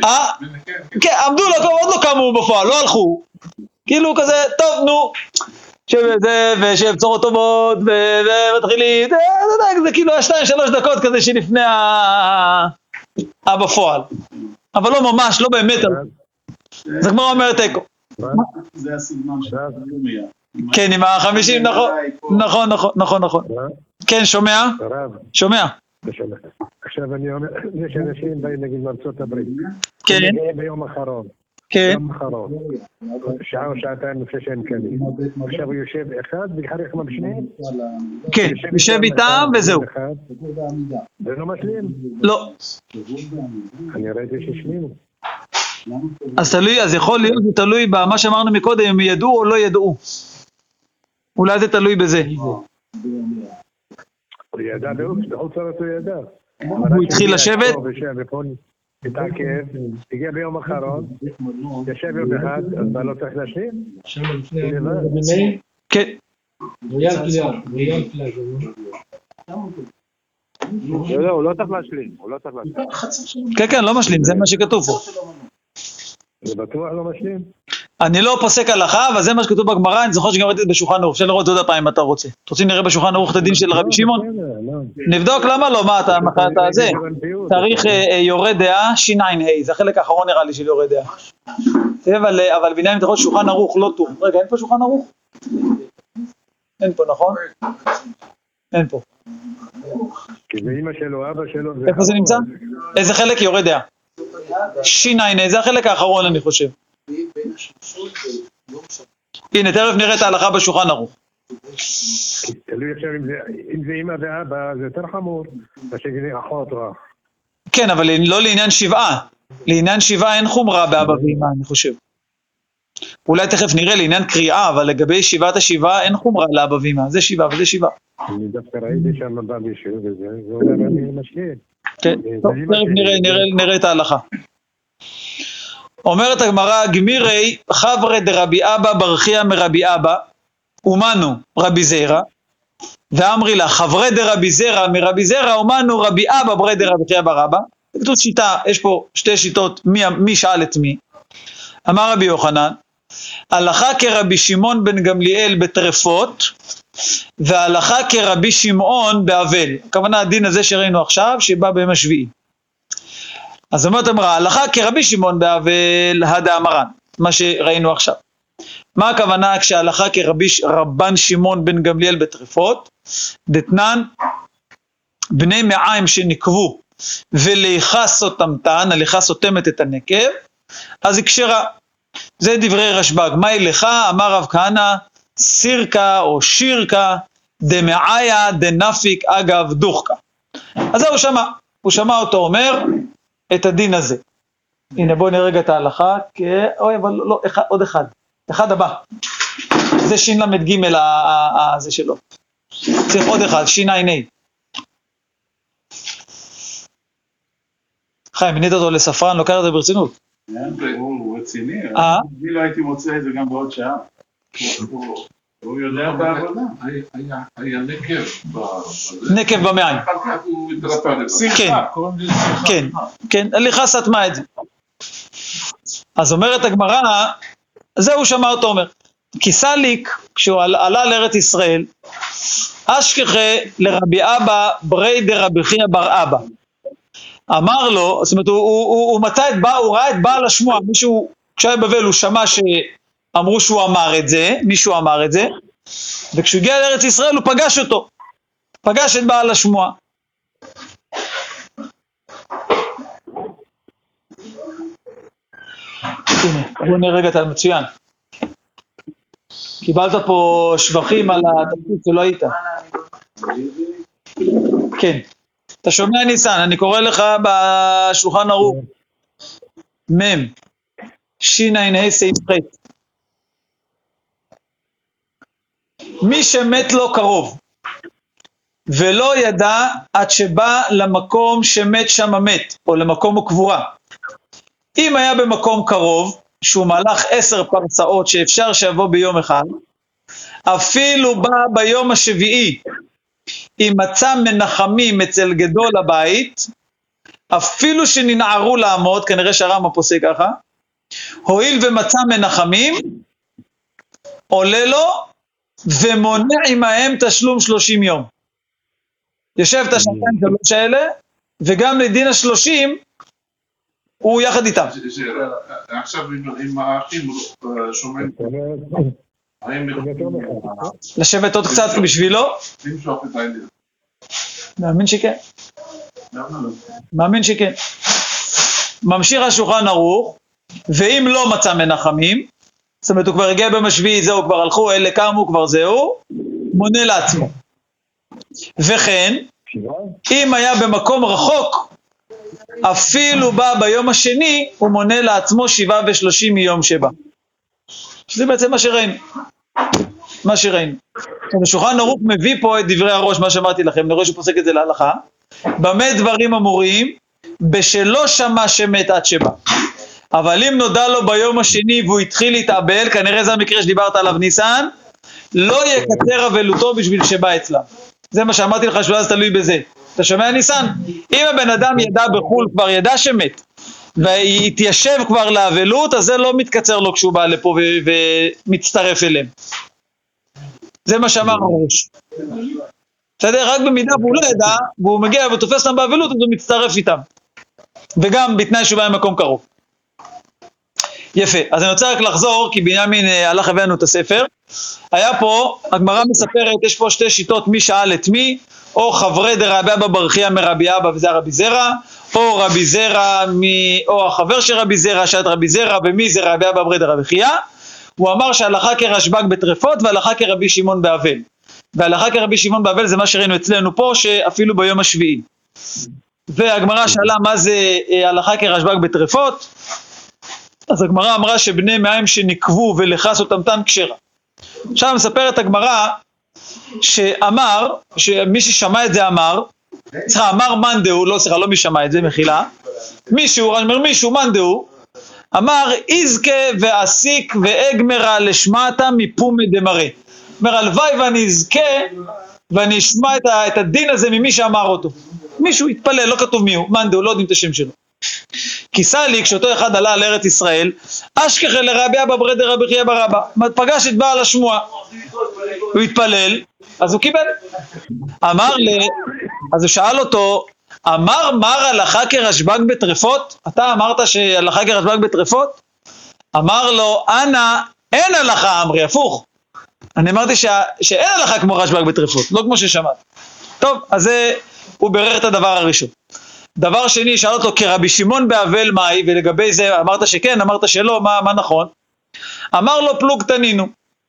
Speaker 1: אה?
Speaker 8: כן, כן.
Speaker 1: כן, עמדו לקום, עוד לא קמו בפועל, לא הלכו. כאילו כזה, טוב, נו. שזה, ושיהיה בשורות טובות, ומתחילים, זה, זה, זה, זה כאילו השתיים שלוש דקות כזה שלפני ה... הבפועל. אבל לא ממש, לא באמת. אז הגמרא אומרת תיקו.
Speaker 3: זה הסגנון של הדומיה.
Speaker 1: כן, עם החמישים, נכון, נכון, נכון, נכון, נכון. כן, שומע? שומע.
Speaker 6: עכשיו אני אומר, יש אנשים באים נגיד מארצות הברית.
Speaker 1: כן,
Speaker 6: אני גאה ביום אחרון.
Speaker 1: כן,
Speaker 6: יום אחרון. שעה או שעתיים לפני שהם קמים. עכשיו הוא יושב אחד ואחר כך משלים.
Speaker 1: כן, יושב איתם וזהו.
Speaker 6: אחד, ולא משלים.
Speaker 1: לא.
Speaker 6: אני ראיתי שהשלימו.
Speaker 1: אז תלוי, אז יכול להיות, זה תלוי במה שאמרנו מקודם, אם ידעו או לא ידעו. אולי זה תלוי בזה.
Speaker 6: הוא ידע באופס, בחוץ לארץ הוא ידע.
Speaker 1: הוא התחיל לשבת?
Speaker 6: התעכב, הגיע ביום אחרון, יושב יום אחד, אז מה לא צריך להשלים?
Speaker 2: הבני,
Speaker 1: כן,
Speaker 2: פלאז'.
Speaker 4: לא, לא, הוא לא צריך להשלים, הוא לא צריך להשלים.
Speaker 1: כן, כן, לא משלים, זה מה שכתוב פה.
Speaker 6: זה בטוח לא משלים?
Speaker 1: אני לא פוסק הלכה, אבל זה מה שכתוב בגמרא, אני זוכר שגם ראיתי את זה בשולחן ערוך, אפשר לראות עוד פעם אם אתה רוצה. אתם רוצים נראה בשולחן ערוך את הדין של רבי שמעון?
Speaker 6: בסדר, לא.
Speaker 1: נבדוק למה לא, מה אתה, מה אתה זה? צריך אה, אה, יורה דעה, ש"ע, זה החלק האחרון נראה לי של יורה דעה. אבל, אה, אבל בעניין אתה יכול שולחן ערוך, לא טור. רגע, אין פה שולחן ערוך? אין פה, נכון? אין פה.
Speaker 6: כי זה אימא שלו, אבא שלו.
Speaker 1: איפה זה נמצא? איזה חלק יורה דעה? ש"ע, זה החלק האחרון אני חושב. הנה, תכף נראה את ההלכה בשולחן ערוך.
Speaker 6: תלוי עכשיו אם זה- אם זה אימא ואבא, זה יותר חמור. מה שזה אחות או אח.
Speaker 1: כן, אבל לא לעניין שבעה. לעניין שבעה אין חומרה באבא ואמא, אני חושב. אולי תכף נראה לעניין קריאה, אבל לגבי שבעת השבעה אין חומרה לאבא ואמא. זה שבעה וזה שבעה.
Speaker 6: אני דווקא ראיתי שם בא מישהו וזה, זה אומר אני משלים.
Speaker 1: כן, טוב, תכף נראה, נראה, נראה את ההלכה. אומרת הגמרא, גמירי חברי דרבי אבא ברכיה מרבי אבא, אומנו רבי זרע, ואמרי לה חברי דרבי זרע מרבי זרע, אומנו רבי אבא ברי דרבי חייא בר אבא. זה כתוב שיטה, יש פה שתי שיטות, מי, מי שאל את מי. אמר רבי יוחנן, הלכה כרבי שמעון בן גמליאל בטרפות, והלכה כרבי שמעון באבל. הכוונה הדין הזה שראינו עכשיו, שבא ביום השביעי. אז אומרת אמרה, הלכה כרבי שמעון באבל הדה אמרן, מה שראינו עכשיו. מה הכוונה כשהלכה כרבי רבן שמעון בן גמליאל בטרפות? דתנן בני מעיים שנקבו וליכה סותמתן, הליכה סותמת את הנקב, אז היא כשרה. זה דברי רשב"ג. מהי לך? אמר רב כהנא, סירקה או שירקה דמעיה דנפיק אגב דוחקה. אז זה הוא שמע, הוא שמע אותו אומר את הדין הזה. הנה בואו נראה רגע את ההלכה, כי... אוי אבל לא, אחד, עוד אחד, אחד הבא. זה של"ג ה- ה- ה- זה שלו. צריך עוד אחד, שע"ה. חיים, מינית אותו לספרן, לוקח את זה ברצינות.
Speaker 3: כן, הוא הוא רציני.
Speaker 1: אה?
Speaker 3: אני לא הייתי מוצא את זה גם בעוד שעה. הוא- יודע את העבודה.
Speaker 8: היה- נקב בזה.
Speaker 1: נקב במעיים.
Speaker 8: אחר כך הוא התרפא.
Speaker 1: כן,
Speaker 3: לזה.
Speaker 1: כן, כן, הליכה סתמה את זה. אז אומרת הגמרא, זה הוא שמע אותו אומר. כי סליק, כשהוא על- עלה לארץ ישראל, אשכחה לרבי אבא ברי דרבי חייא בר אבא. אמר לו, זאת אומרת, הוא, הוא, הוא, הוא מצא את, בע- הוא ראה את בעל השמועה, מישהו, כשהיה בבל הוא שמע שאמרו שהוא אמר את זה, מישהו אמר את זה, וכשהוא הגיע לארץ ישראל הוא פגש אותו, פגש את בעל השמועה. בוא נראה רגע את המצוין. קיבלת פה שבחים על התפקיד שלא היית. כן. אתה שומע ניסן, אני קורא לך בשולחן ערוך. מ'. שע"ה סעיף ח' מי שמת לו קרוב ולא ידע עד שבא למקום שמת שם המת, או למקום הקבורה. אם היה במקום קרוב, שהוא מהלך עשר פרסאות שאפשר שיבוא ביום אחד, אפילו בא ביום השביעי, אם מצא מנחמים אצל גדול הבית, אפילו שננערו לעמוד, כנראה שהרמב"ם פוסק ככה, הואיל ומצא מנחמים, עולה לו ומונע עמהם תשלום שלושים יום. יושב את השנתיים שלוש האלה, וגם לדין השלושים, הוא יחד איתם.
Speaker 8: עכשיו עם- עם האחים אה, שומעים, האם
Speaker 1: לשבת עוד קצת בשבילו?
Speaker 8: למשוך את העניין?
Speaker 1: מאמין שכן,
Speaker 8: לא?
Speaker 1: מאמין שכן. ממשיך השולחן ערוך, ואם לא מצא מנחמים, זאת אומרת הוא כבר הגיע ביום השביעי, זהו, כבר הלכו, אלה קמו, כבר זהו, מונה לעצמו. וכן, אם היה במקום רחוק, אפילו בא ביום השני, הוא מונה לעצמו שבעה ושלושים מיום שבא. זה בעצם מה שראינו. מה שראינו. השולחן ערוך מביא פה את דברי הראש, מה שאמרתי לכם, אני רואה שהוא פוסק את זה להלכה. במה דברים אמורים? בשלא שמע שמת עד שבא. אבל אם נודע לו ביום השני והוא התחיל להתאבל, כנראה זה המקרה שדיברת עליו ניסן, לא יקצר אבלותו בשביל שבא אצלם. זה מה שאמרתי לך שאולי זה תלוי בזה. אתה שומע ניסן? אם הבן אדם ידע בחו"ל, כבר ידע שמת, והתיישב כבר לאבלות, אז זה לא מתקצר לו כשהוא בא לפה ומצטרף אליהם. זה מה שאמר הראש. בסדר? רק במידה והוא לא ידע, והוא מגיע ותופס אותם באבלות, אז הוא מצטרף איתם. וגם בתנאי שהוא בא ממקום קרוב. יפה, אז אני רוצה רק לחזור, כי בנימין אה, הלך הבאנו את הספר. היה פה, הגמרא מספרת, יש פה שתי שיטות מי שאל את מי, או חברי דרבי אבא ברכיה מרבי אבא וזה רבי זרע, או רבי זרע, מ... או החבר של רבי זרע, שאת רבי זרע, ומי זה רבי אבא ברי דרבי חייא. הוא אמר שהלכה כרשב"ג בטרפות והלכה כרבי שמעון באבל. והלכה כרבי שמעון באבל זה מה שראינו אצלנו פה, שאפילו ביום השביעי. והגמרא שאלה מה זה אה, הלכה כרשב"ג בטרפות, אז הגמרא אמרה שבני מים שנקבו ולכס אותם תן כשרה. עכשיו מספרת הגמרא שאמר, שמי ששמע את זה אמר, סליחה, אמר מאן דהוא, לא סליחה, לא מי שמע את זה, מחילה, מישהו, אני אומר מישהו, מאן דהוא, אמר איזכה ואסיק ואגמרה לשמעתה מפומי דמראה. אומר הלוואי ואני אזכה ואני אשמע את הדין הזה ממי שאמר אותו. מישהו התפלל, לא כתוב מי הוא, מאן דהוא, לא יודעים את השם שלו. כי סלי, כשאותו אחד עלה לארץ ישראל, אשכחה לרבי אבא ברי דרבי חייא ברבא, פגש את בעל השמועה, הוא התפלל, אז הוא קיבל. אמר ל... אז הוא שאל אותו, אמר מר הלכה כרשב"ג בטרפות? אתה אמרת שהלכה כרשב"ג בטרפות? אמר לו, אנא, אין הלכה אמרי, הפוך. אני אמרתי שה... שאין הלכה כמו רשב"ג בטרפות, לא כמו ששמעת. טוב, אז זה, הוא בירר את הדבר הראשון. דבר שני, שאל אותו כרבי שמעון באבל מאי, ולגבי זה אמרת שכן, אמרת שלא, מה, מה נכון? אמר לו פלוג תנינו.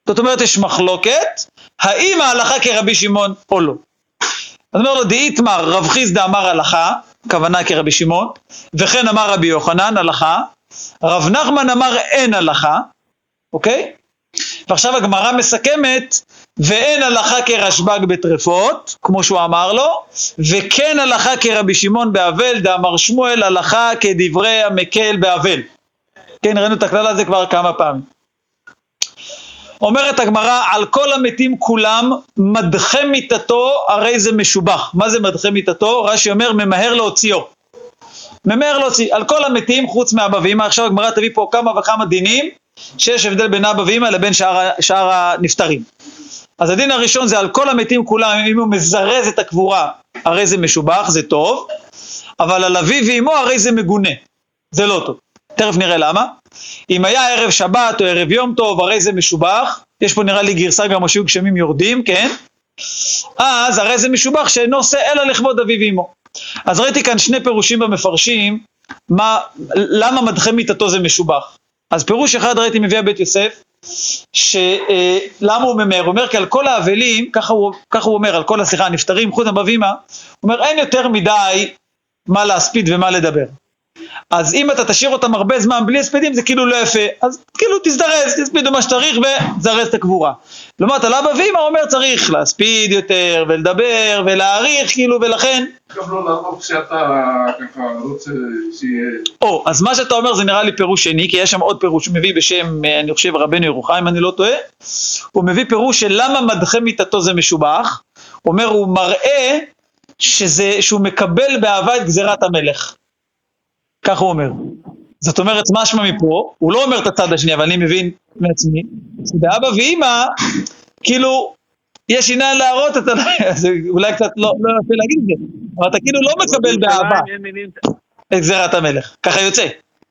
Speaker 1: זאת אומרת, יש מחלוקת, האם ההלכה כרבי שמעון או לא. אז אומר לו, דאיתמר רב חיסדא אמר הלכה, כוונה כרבי שמעון, וכן אמר רבי יוחנן הלכה, רב נחמן אמר אין הלכה, אוקיי? ועכשיו הגמרא מסכמת, ואין הלכה כרשב"ג בטרפות, כמו שהוא אמר לו, וכן הלכה כרבי שמעון באבל, דאמר שמואל הלכה כדברי המקל באבל. כן, ראינו את הכלל הזה כבר כמה פעמים. אומרת הגמרא, על כל המתים כולם, מדחה מיתתו, הרי זה משובח. מה זה מדחה מיתתו? רש"י אומר, ממהר להוציאו. ממהר להוציא, על כל המתים חוץ מאבא ואמא, עכשיו הגמרא תביא פה כמה וכמה דינים, שיש הבדל בין אבא ואמא לבין שאר, שאר הנפטרים. אז הדין הראשון זה על כל המתים כולם, אם הוא מזרז את הקבורה, הרי זה משובח, זה טוב, אבל על אביו ואמו הרי זה מגונה, זה לא טוב. תכף נראה למה. אם היה ערב שבת או ערב יום טוב, הרי זה משובח, יש פה נראה לי גרסה גם שיהיו גשמים יורדים, כן? אז הרי זה משובח שאינו עושה אלא לכבוד אביו ואמו. אז ראיתי כאן שני פירושים במפרשים, מה, למה מדחה מיתתו זה משובח. אז פירוש אחד ראיתי מביא הבית יוסף, שלמה הוא ממהר? הוא אומר כי על כל האבלים, ככה הוא, ככה הוא אומר, על כל השיחה הנפטרים, חוץ ואמא, הוא אומר אין יותר מדי מה להספיד ומה לדבר. אז אם אתה תשאיר אותם הרבה זמן בלי הספדים זה כאילו לא יפה, אז כאילו תזדרז, תספיד מה שצריך וזרז את הקבורה. לעומת על אבא ואמא אומר צריך להספיד יותר ולדבר ולהעריך כאילו ולכן
Speaker 8: גם לא לענות כשאתה ככה רוצה שיהיה...
Speaker 1: או, אז מה שאתה אומר זה נראה לי פירוש שני, כי יש שם עוד פירוש, מביא בשם, אה, אני חושב, רבנו ירוחם, אם אני לא טועה, הוא מביא פירוש של למה מדחה מיתתו זה משובח, הוא אומר, הוא מראה שזה, שהוא מקבל באהבה את גזירת המלך. כך הוא אומר. זאת אומרת, משמע מפה, הוא לא אומר את הצד השני, אבל אני מבין מעצמי, שבאבא ואימא, כאילו, יש עניין להראות את ה... זה אולי קצת לא, לא יפה להגיד את זה, אבל אתה כאילו לא מקבל באהבה את גזירת המלך, ככה יוצא.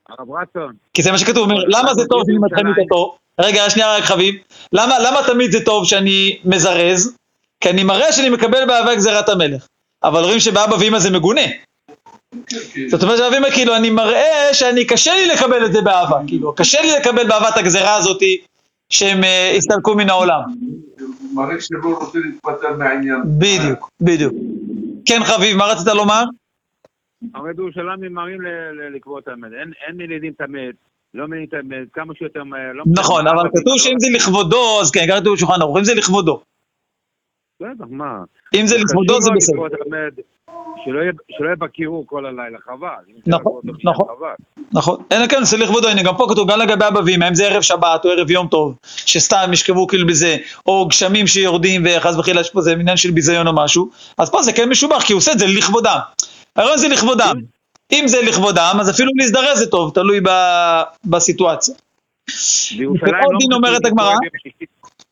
Speaker 4: הרב רצון,
Speaker 1: כי זה מה שכתוב, אומר, למה זה טוב שאני מתחיל מיתתו? רגע, שנייה רק חביב. למה, למה תמיד זה טוב שאני מזרז? כי אני מראה שאני מקבל באהבה גזירת המלך. אבל רואים שבאבא ואמא זה מגונה. זאת אומרת שאבא ואמא כאילו, אני מראה שאני קשה לי לקבל את זה באהבה. כאילו, קשה לי לקבל באהבה את הגזירה הזאתי שהם אה, הסתלקו מן העולם.
Speaker 8: מראה שלא רוצה להתפטר מהעניין.
Speaker 1: בדיוק, בדיוק. כן חביב, מה רצית לומר?
Speaker 4: הרי בירושלים ממהרים לקבוע את המת. אין- מלידים את המת, לא מלידים את המת, כמה שיותר מהר. לא
Speaker 1: נכון, אבל כתוב שאם זה. לכבודו, אז כן, כתוב בשולחן ערוך, אם זה לכבודו.
Speaker 4: בטח, מה?
Speaker 1: אם זה לכבודו זה בסדר.
Speaker 4: שלא יהיה- בקירור כל הלילה, חבל.
Speaker 1: נכון, נכון. נכון, אלא כן, זה לכבודו, הנה גם פה כתוב גם לגבי אבא ואמא, אם זה ערב שבת או ערב יום טוב, שסתם ישכבו כאילו בזה, או גשמים שיורדים וחס וחלילה יש פה איזה עניין של ביזיון או משהו, אז פה זה כן משובח, כי הוא עושה את זה לכבודם. הרעיון זה לכבודם. אם זה לכבודם, אז אפילו להזדרז זה טוב, תלוי בסיטואציה.
Speaker 4: בירושלים
Speaker 1: עוד
Speaker 4: לא
Speaker 1: דין אומרת הגמרא.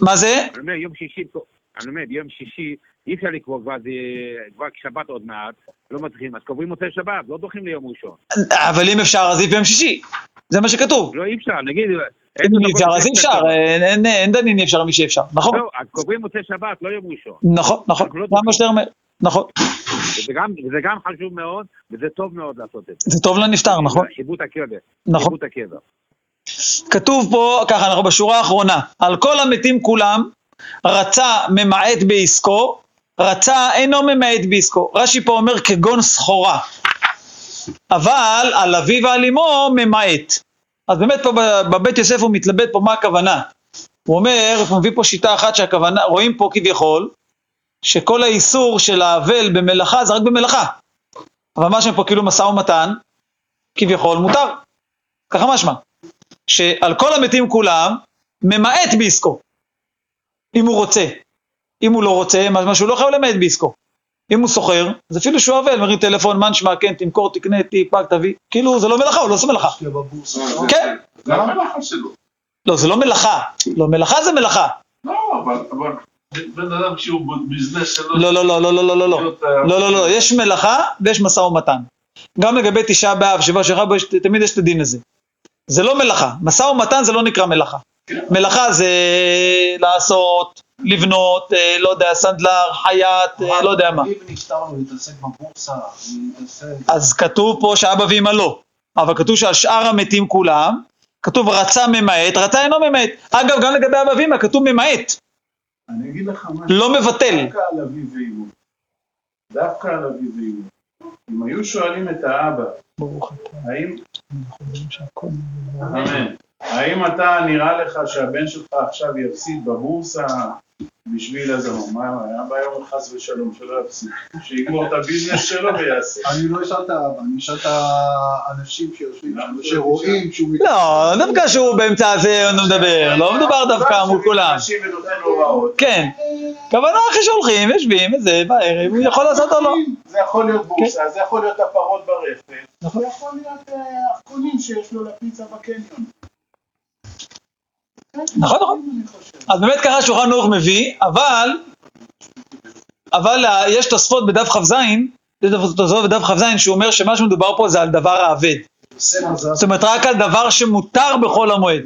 Speaker 1: מה זה?
Speaker 4: יום שישי, אני אומר, יום שישי, אי אפשר לקרוא כבר, זה כבר שבת עוד מעט, לא מתחילים, אז קוברים מוצאי שבת, לא דוחים ליום ראשון.
Speaker 1: אבל אם אפשר אז ביום שישי, זה מה שכתוב.
Speaker 4: לא, אי אפשר, נגיד...
Speaker 1: אם אפשר אז אי אפשר, אין- דנין אי אפשר מי שאפשר, נכון?
Speaker 4: לא, אז קוברים מוצאי שבת, לא יום ראשון.
Speaker 1: נכון, נכון,
Speaker 4: לא
Speaker 1: זה מה שאתה אומר, נכון.
Speaker 4: וזה גם, וזה גם חשוב מאוד, וזה טוב מאוד לעשות את זה.
Speaker 1: זה טוב לנפטר, נכון?
Speaker 4: חיבוט הקבר.
Speaker 1: נכון. כתוב פה, ככה אנחנו בשורה האחרונה, על כל המתים כולם, רצה ממעט בעסקו, רצה אינו ממעט בעסקו. רש"י פה אומר כגון סחורה, אבל על אביו ועל אמו ממעט. אז באמת פה בבית יוסף הוא מתלבט פה מה הכוונה. הוא אומר, הוא מביא פה שיטה אחת שהכוונה, רואים פה כביכול, שכל האיסור של האבל במלאכה זה רק במלאכה. אבל שם פה כאילו משא ומתן, כביכול מותר. ככה משמע. שעל כל המתים כולם, ממעט בעסקו. אם הוא רוצה. אם הוא לא רוצה, משמע שהוא לא חייב למעט בעסקו. אם הוא סוחר, אז אפילו שהוא אבל, מרים טלפון, מה נשמע, כן, תמכור, תקנה, תיפק, תביא. כאילו, זה לא מלאכה, הוא לא עושה מלאכה. כן.
Speaker 8: זה המלאכה שלו.
Speaker 1: לא, זה לא מלאכה. לא, מלאכה זה מלאכה.
Speaker 8: לא, אבל, אבל בן אדם שהוא בביזנס שלו...
Speaker 1: לא, לא, לא, לא, לא, לא, לא, לא.
Speaker 8: אה,
Speaker 1: לא, לא, לא, יש מלאכה ויש משא ומתן. גם לגבי תשעה באב, שבעה שלך, תמיד יש את הדין הזה. זה לא מלאכה, משא ומתן זה לא נקרא מלאכה. מלאכה זה לעשות, לבנות, אה, לא יודע, סנדלר, חייט, אה, לא יודע מה.
Speaker 5: אם נפטרנו להתעסק בבורסה, להתעסק...
Speaker 1: אז כתוב פה שאבא ואמא לא, אבל כתוב שעל שאר המתים כולם, כתוב רצה ממעט, רצה אינו ממעט. אגב, גם לגבי אבא ואמא כתוב ממעט,
Speaker 3: אני אגיד לך משהו.
Speaker 1: לא מבטל.
Speaker 3: דווקא על אבי ואימו. דווקא על אבי ואימו. אם היו שואלים את האבא, האם... אמן. האם אתה, נראה לך שהבן שלך עכשיו יפסיד בבורסה בשביל הזמון? מה, היה בא יום חס ושלום שלא יפסיד. שיגמור את הביזנס שלו ויעשה.
Speaker 5: אני לא אשאל את האבא, אני אשאל את האנשים שיושבים שרואים שהוא... מת-
Speaker 1: לא, דווקא שהוא באמצע הזה הוא מדבר, לא מדובר דווקא מול כולם. כן, כוונה אחרי שהולכים, יושבים, וזה, בערב, הוא יכול לעשות או לא.
Speaker 3: זה יכול להיות בורסה, זה יכול להיות הפרות ברפת,
Speaker 1: נכון.
Speaker 3: זה יכול להיות אה, הקונים שיש לו לפיצה בקניון.
Speaker 1: נכון, נכון. אז באמת ככה שולחן ערוך מביא, אבל, אבל יש תוספות בדף כ"ז, יש תוספות בדף כ"ז שהוא אומר שמה שמדובר פה זה על דבר האבד. זאת אומרת רק על דבר שמותר בחול המועד.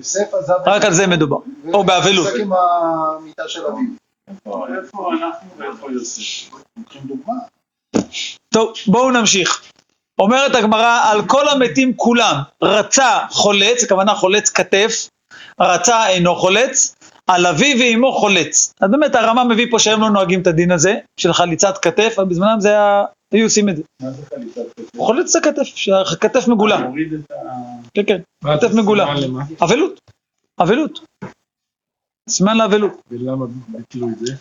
Speaker 1: רק על זה מדובר, או באבלות.
Speaker 5: מתעסק עם המיטה של אביו.
Speaker 3: איפה איפה אנחנו ואיפה יוסף?
Speaker 5: לוקחים דוגמה.
Speaker 1: טוב, בואו נמשיך. אומרת הגמרא, על כל המתים כולם, רצה חולץ, הכוונה חולץ כתף, רצה אינו חולץ, על אבי ואמו חולץ. אז באמת הרמב"ם מביא פה שהם לא נוהגים את הדין הזה, של חליצת כתף, אבל בזמנם זה היה היו עושים את זה.
Speaker 3: מה זה חליפת כתף?
Speaker 1: חולץ את הכתף, שהכתף מגולה.
Speaker 3: מוריד את ה...
Speaker 1: כן, כן, כתף מגולה. אבלות. אבלות. סימן לאבלות.
Speaker 2: ולמה ביטלו את זה?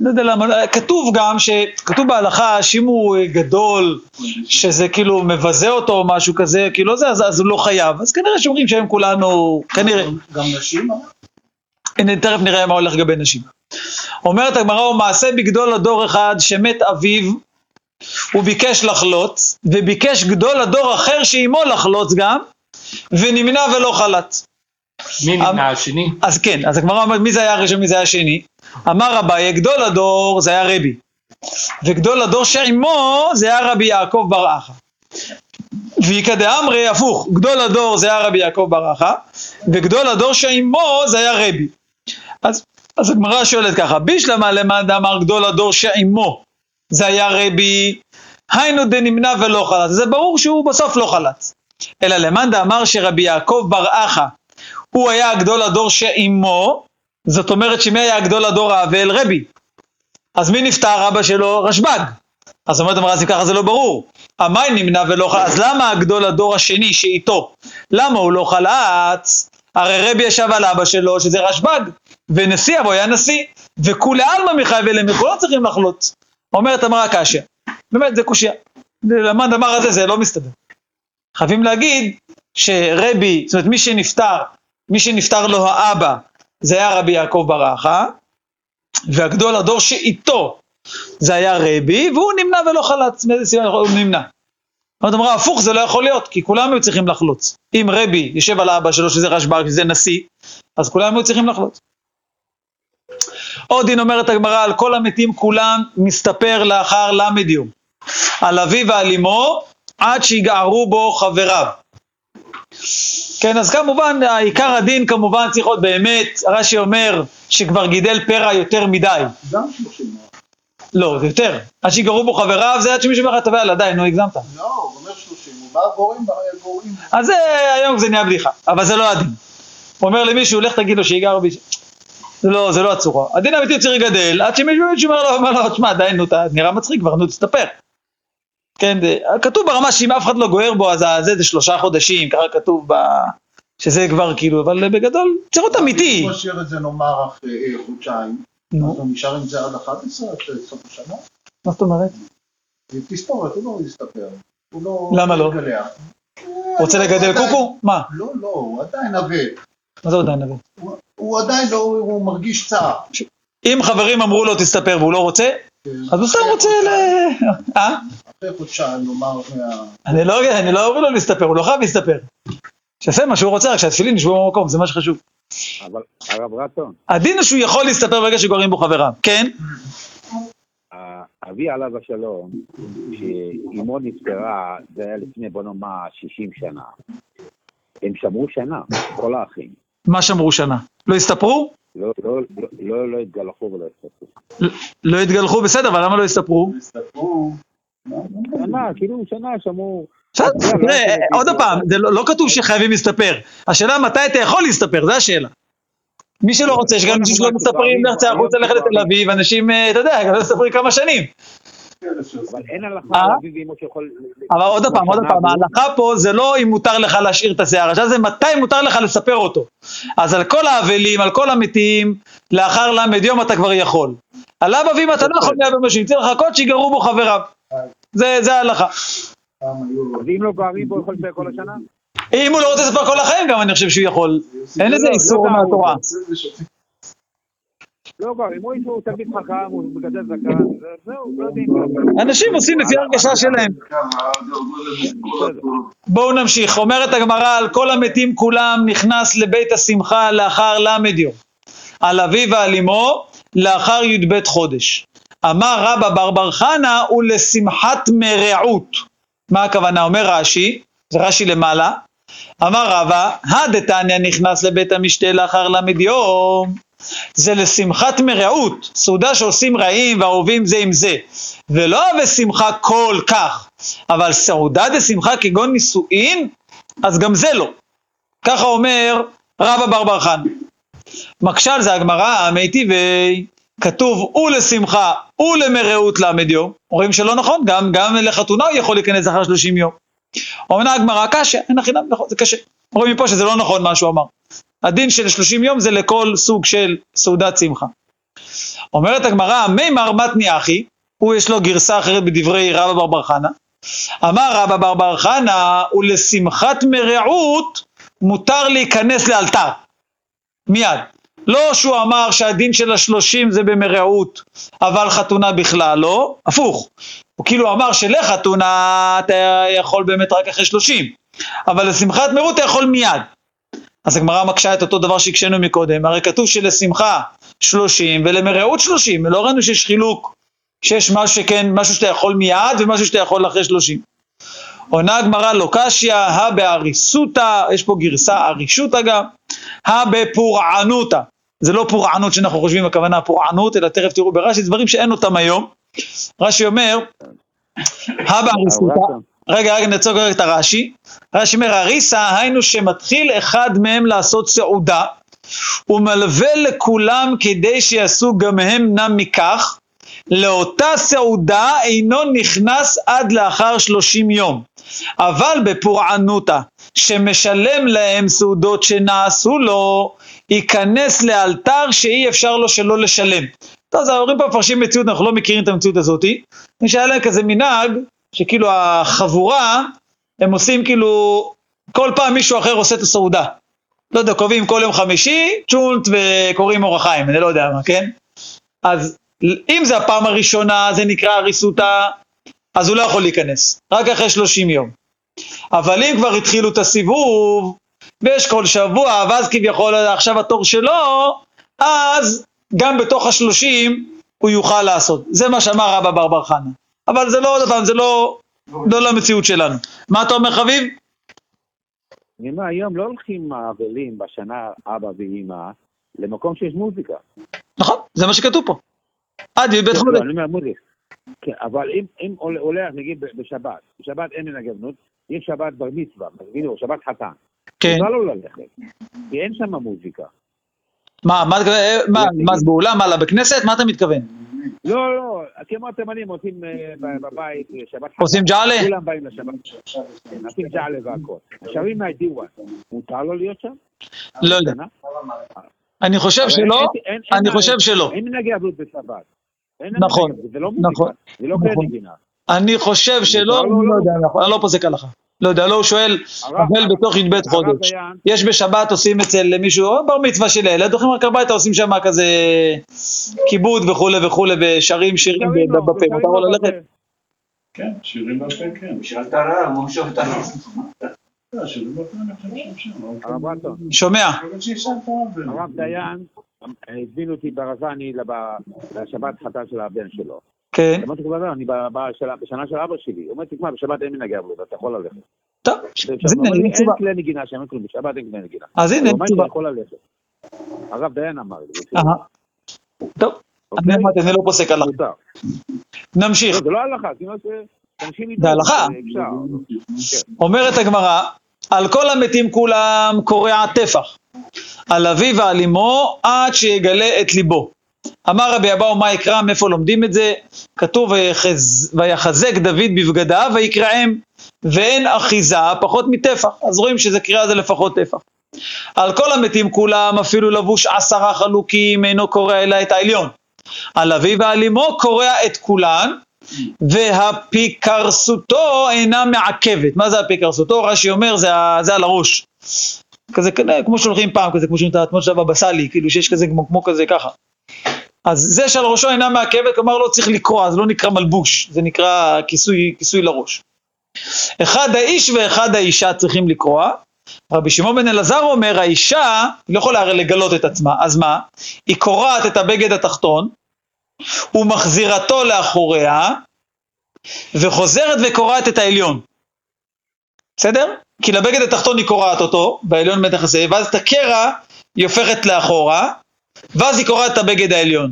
Speaker 1: לא יודע למה, כתוב גם, ש- כתוב בהלכה שאם הוא אה, גדול, שזה כאילו מבזה אותו או משהו כזה, כאילו זה, אז, אז הוא לא חייב. אז כנראה שאומרים שהם כולנו, כנראה.
Speaker 5: גם נשים, אה?
Speaker 1: הנה, תכף נראה מה הולך לגבי נשים. אומרת הגמרא, הוא מעשה בגדול הדור אחד שמת אביו, הוא ביקש לחלוץ, וביקש גדול הדור אחר שאימו לחלוץ גם, ונמנע ולא חלץ.
Speaker 2: מי
Speaker 1: אמ-
Speaker 2: נמנע השני?
Speaker 1: אז כן, אז הגמרא אומרת מי זה היה הראשון, מי זה היה השני? אמר אביי, גדול הדור זה היה רבי, וגדול הדור שעימו זה היה רבי יעקב בר אחא. ואיכא דאמרי, הפוך, גדול הדור זה היה רבי יעקב בר אחא, וגדול הדור שעימו זה היה רבי. אז, אז הגמרא שואלת ככה, בישלמה למאן דאמר גדול הדור שעימו זה היה רבי, היינו דנמנע ולא חלץ, זה ברור שהוא בסוף לא חלץ. אלא למאן דאמר שרבי יעקב בר אחא הוא היה גדול הדור שעימו, זאת אומרת שמי היה גדול הדור האבל? רבי. אז מי נפטר? אבא שלו? רשב"ג. אז אומרת המראה, אז אם ככה זה לא ברור. המאי נמנע ולא חלץ, אז למה גדול הדור השני שאיתו? למה הוא לא חלץ? הרי רבי ישב על אבא שלו, שזה רשב"ג, ונשיא אבו היה נשיא, וכולי עלמא מחייב אליהם, לא צריכים לחלוץ. אומרת המראה קשיא. באמת, זה קושייה. למד אמר הזה, זה לא מסתדר. חייבים להגיד שרבי, זאת אומרת מי שנפטר, מי שנפטר לו האבא, זה היה רבי יעקב בר אחא, והגדול הדור שאיתו זה היה רבי, והוא נמנע ולא חלץ, מאיזה סיבה הוא נמנע? זאת אמרה, הפוך זה לא יכול להיות, כי כולם היו צריכים לחלוץ. אם רבי יושב על האבא שלו, שזה רשב"ג, שזה נשיא, אז כולם היו צריכים לחלוץ. עוד דין אומרת הגמרא, על כל המתים כולם מסתפר לאחר למד יום. על אביו ועל אמו, עד שיגערו בו חבריו. כן, אז כמובן, עיקר הדין כמובן צריך להיות באמת, רש"י אומר שכבר גידל פרע יותר מדי.
Speaker 5: גם שלושים.
Speaker 1: לא, זה יותר. עד שיגערו בו חבריו, זה עד שמישהו אומר לך, תבע על עדיין, נו, הגזמת.
Speaker 5: לא, הוא אומר שלושים, הוא בא גורים, גורים.
Speaker 1: אז זה, היום זה נהיה בדיחה, אבל זה לא הדין. הוא אומר למישהו, לך תגיד לו שיגע בי... זה לא, זה לא הצורה. הדין האמיתי צריך לגדל, עד שמישהו אומר לו, אומר לו, תשמע, די, נו, אתה נראה מצחיק כבר, נו, תסתפר. כן, זה, כתוב ברמה שאם אף אחד לא גוער בו, אז זה, זה שלושה חודשים, ככה כתוב ב... שזה כבר כאילו, אבל בגדול, צריך להיות אמיתי.
Speaker 5: הוא משאיר את זה נאמר אחרי אה, חודשיים, אז הוא נשאר עם זה עד 11, עד סוף השנה.
Speaker 1: מה זאת אומרת?
Speaker 5: תספורת, הוא לא יסתפר. הוא לא...
Speaker 1: למה לא?
Speaker 5: יגלח.
Speaker 1: רוצה לגדל קוקו? מה?
Speaker 5: לא, לא, הוא עדיין עבד.
Speaker 1: מה זה עדיין נביא?
Speaker 5: הוא- הוא עדיין לא, הוא מרגיש צער.
Speaker 1: אם חברים אמרו לו תסתפר והוא לא רוצה, אז הוא סתם רוצה ל... אה?
Speaker 5: חודשיים, נאמר.
Speaker 1: אני לא, אני לא אומר לו להסתפר, הוא לא חייב להסתפר. שיעשה מה שהוא רוצה, רק שהתפילין ישבו במקום, זה מה שחשוב.
Speaker 4: אבל הרב רצון,
Speaker 1: הדין הוא שהוא יכול להסתפר ברגע שגוררים בו חבריו, כן?
Speaker 4: אבי עליו השלום, שאימו נפטרה, זה היה לפני בוא נאמר 60 שנה. הם שמרו שנה, כל האחים.
Speaker 1: מה שמרו שנה? לא הסתפרו?
Speaker 4: לא, לא, לא, לא, לא התגלחו ולא התחתנו.
Speaker 1: לא התגלחו, בסדר, אבל למה לא הסתפרו?
Speaker 3: הסתפרו.
Speaker 4: שנה, כאילו שנה.
Speaker 1: בסדר, תראה, עוד פעם, זה לא לא כתוב שחייבים להסתפר. השאלה מתי אתה יכול להסתפר, זו השאלה. מי שלא רוצה, יש גם אנשים שלא מסתפרים, לצאת החוצה ללכת לתל אביב, אנשים, אה, אתה יודע, גם לא מסתפרים כמה שנים.
Speaker 4: אבל אין
Speaker 1: אה?
Speaker 4: הלכה שיכול...
Speaker 1: אבל עוד פעם, עוד פעם, ההלכה פה זה לא אם מותר לך להשאיר את השיער, עכשיו זה מתי מותר לך לספר אותו. אז על כל האבלים, על כל המתים, לאחר ל"ד יום אתה כבר יכול. על אבא ואמא אתה לא יכול מיד במשהו, צריך לחכות שיגרו בו חבריו. זה ההלכה.
Speaker 4: ואם לא גוערים בו, יכול לספר כל השנה?
Speaker 1: אם הוא לא רוצה לספר כל החיים גם אני חושב שהוא יכול. אין לזה
Speaker 4: לא,
Speaker 1: איסור
Speaker 4: לא
Speaker 1: מהתורה.
Speaker 4: לא גוערים, הוא הוא תלמיד חכם, הוא מגדל זקן, זה- זהו, לא יודעים.
Speaker 1: אנשים עושים לפי הרגשה שלהם. בואו נמשיך. אומרת הגמרא על כל המתים כולם נכנס לבית השמחה לאחר ל"ד יום. על אביו ועל אמו לאחר י"ב חודש. אמר רבא בר בר חנא ולשמחת מרעות. מה הכוונה? אומר רש"י, זה רש"י למעלה. אמר רבא, הדתניא נכנס לבית המשתה לאחר ל"ד יום. זה לשמחת מרעות, סעודה שעושים רעים ואהובים זה עם זה, ולא בשמחה כל כך, אבל סעודה דשמחה כגון נישואין, אז גם זה לא. ככה אומר רבא בר בר חנא. מקשה על זה הגמרא, מיטיבי, כתוב ולשמחה ולמרעות למד יום, רואים שלא נכון, גם, גם לחתונה הוא יכול להיכנס אחר 30 יום. אומנה הגמרא קשה, אין הכי נכון, זה קשה. רואים מפה שזה לא נכון מה שהוא אמר. הדין של 30 יום זה לכל סוג של סעודת שמחה. אומרת הגמרא, מימר מתני אחי, הוא יש לו גרסה אחרת בדברי רבא בר בר חנה. אמר רבא בר בר חנה, ולשמחת מרעות מותר להיכנס לאלתר. מיד. לא שהוא אמר שהדין של השלושים זה במרעות, אבל חתונה בכלל לא, הפוך. הוא כאילו אמר שלחתונה אתה יכול באמת רק אחרי שלושים, אבל לשמחת מרעות אתה יכול מיד. אז הגמרא מקשה את אותו דבר שהקשינו מקודם, הרי כתוב שלשמחה שלושים ולמרעות שלושים, לא ראינו שיש חילוק, שיש משהו שכן, משהו שאתה יכול מיד ומשהו שאתה יכול אחרי שלושים. עונה הגמרא לא קשיא, הא באריסותא, יש פה גרסה ארישותא גם, הא בפורענותא. זה לא פורענות שאנחנו חושבים, הכוונה פורענות, אלא תכף תראו ברש"י, דברים שאין אותם היום. רש"י אומר, הא באריסותא, רגע, רגע, נעצור רגע את הרש"י. רש"י אומר, אריסה, היינו שמתחיל אחד מהם לעשות סעודה, ומלווה לכולם כדי שיעשו גם הם נם מכך, לאותה סעודה אינו נכנס עד לאחר שלושים יום. אבל בפורענותא, שמשלם להם סעודות שנעשו לו, ייכנס לאלתר שאי אפשר לו שלא לשלם. טוב, אז ההורים פה מפרשים מציאות, אנחנו לא מכירים את המציאות הזאתי. מי שהיה להם כזה מנהג, שכאילו החבורה, הם עושים כאילו, כל פעם מישהו אחר עושה את הסעודה. לא יודע, קובעים כל יום חמישי, צ'ונט וקוראים אור החיים, אני לא יודע מה, כן? אז אם זה הפעם הראשונה, זה נקרא הריסותא, אז הוא לא יכול להיכנס, רק אחרי 30 יום. אבל אם כבר התחילו את הסיבוב, ויש כל שבוע, ואז כביכול עכשיו התור שלו, אז גם בתוך השלושים הוא יוכל לעשות. זה מה שאמר רבא בר בר חנה. אבל זה לא, עוד פעם, זה לא, לא למציאות שלנו. מה אתה אומר חביב?
Speaker 4: אני אומר, היום לא הולכים האבלים בשנה אבא ואימא למקום שיש מוזיקה.
Speaker 1: נכון, זה מה שכתוב פה. עד י"ב
Speaker 4: לא,
Speaker 1: חודש.
Speaker 4: אני אומר מוזיקה. כן, אבל אם, אם הולך, נגיד, בשבת, בשבת אין מנגנות, יש שבת בר מצווה, או שבת חתן.
Speaker 1: כן.
Speaker 4: מותר לו ללכת, כי אין שם מוזיקה.
Speaker 1: מה, מה, מה, מה זה באולם? מה, בית כנסת? מה אתה מתכוון?
Speaker 4: לא, לא, כמו התימנים עושים אה, בבית אה, שבת חתן.
Speaker 1: עושים ג'עלה?
Speaker 4: כולם באים לשבת. עושים ג'עלה והכל. שרים מהדיוואן, מותר לו להיות שם?
Speaker 1: לא יודע. אני חושב שלא, אני חושב שלא.
Speaker 4: אין מנהגי אבלות בשבת.
Speaker 1: נכון,
Speaker 4: לא
Speaker 1: נכון,
Speaker 4: זה לא כלי
Speaker 1: נכון.
Speaker 4: נגינה.
Speaker 1: אני חושב שלא,
Speaker 4: לא,
Speaker 1: אני
Speaker 4: לא.
Speaker 1: יודע, אני אני לא פוסק הלכה. לא יודע, לא, הוא שואל, אבל בתוך י"ב חודש. יש בשבת עושים אצל מישהו, או בר מצווה של ילד, הולכים רק הביתה, עושים שם כזה כיבוד וכולי וכולי, ושרים שירים בפה, מותר לו ללכת?
Speaker 3: כן, שירים בפה כן.
Speaker 7: שאלת הרב, הוא שואל את הרב.
Speaker 3: לא,
Speaker 4: הרב רטון,
Speaker 1: שומע?
Speaker 3: את הרב.
Speaker 4: דיין אה, הזמין אותי ברזני לשבת חתן של הבן שלו.
Speaker 1: כן.
Speaker 4: אמרתי לו, "לא, אני בשנה של אבא שלי. הוא אומר, תשמע, בשבת אין מנהגי אבלות, אתה יכול ללכת.
Speaker 1: טוב, אז
Speaker 4: הוא
Speaker 1: הנה,
Speaker 4: אומר לי,
Speaker 1: אין
Speaker 4: אין
Speaker 1: תשובה.
Speaker 4: כלי נגינה שם, אין כלום, בשבת אין כלי נגינה.
Speaker 1: אז הנה,
Speaker 4: הוא
Speaker 1: אין
Speaker 4: אמר לי,
Speaker 1: תשובה.
Speaker 4: אתה יכול ללכת. הרב דיין אמר לי.
Speaker 1: טוב, אני
Speaker 4: אוקיי?
Speaker 1: אמרתי, אני לא פוסק הלכה. נמשיך.
Speaker 4: לא, זה לא הלכה, זה
Speaker 1: הלכה.
Speaker 4: אפשר.
Speaker 1: אומרת הגמרא, על כל המתים כולם קורע טפח, על אביו ועל אמו עד שיגלה את ליבו. אמר רבי אבאו מה יקרא, מאיפה לומדים את זה? כתוב ויחז, ויחזק דוד בבגדיו ויקרעם, ואין אחיזה פחות מטפח, אז רואים שזה קריאה זה לפחות טפח. על כל המתים כולם אפילו לבוש עשרה חלוקים אינו קורע אלא את העליון. על אביו ועל אמו קורע את כולן, והפיקרסותו אינה מעכבת. מה זה הפיקרסותו? רש"י אומר, זה, זה על הראש. כזה, כזה, כמו שהולכים פעם, כזה, כמו שאומרים את התמות של הבבא סאלי, כאילו שיש כזה, כמו, כמו כזה, ככה. אז זה שעל ראשו אינה מעכבת, כלומר לא צריך לקרוע, זה לא נקרא מלבוש, זה נקרא כיסוי, כיסוי לראש. אחד האיש ואחד האישה צריכים לקרוע. רבי שמעון בן אלעזר אומר, האישה, לא יכולה הרי לגלות את עצמה, אז מה? היא קורעת את הבגד התחתון, ומחזירתו לאחוריה, וחוזרת וקורעת את העליון. בסדר? כי לבגד התחתון היא קורעת אותו, בעליון מתח הזה, ואז את הקרע היא הופכת לאחורה, ואז היא קורעת את הבגד העליון.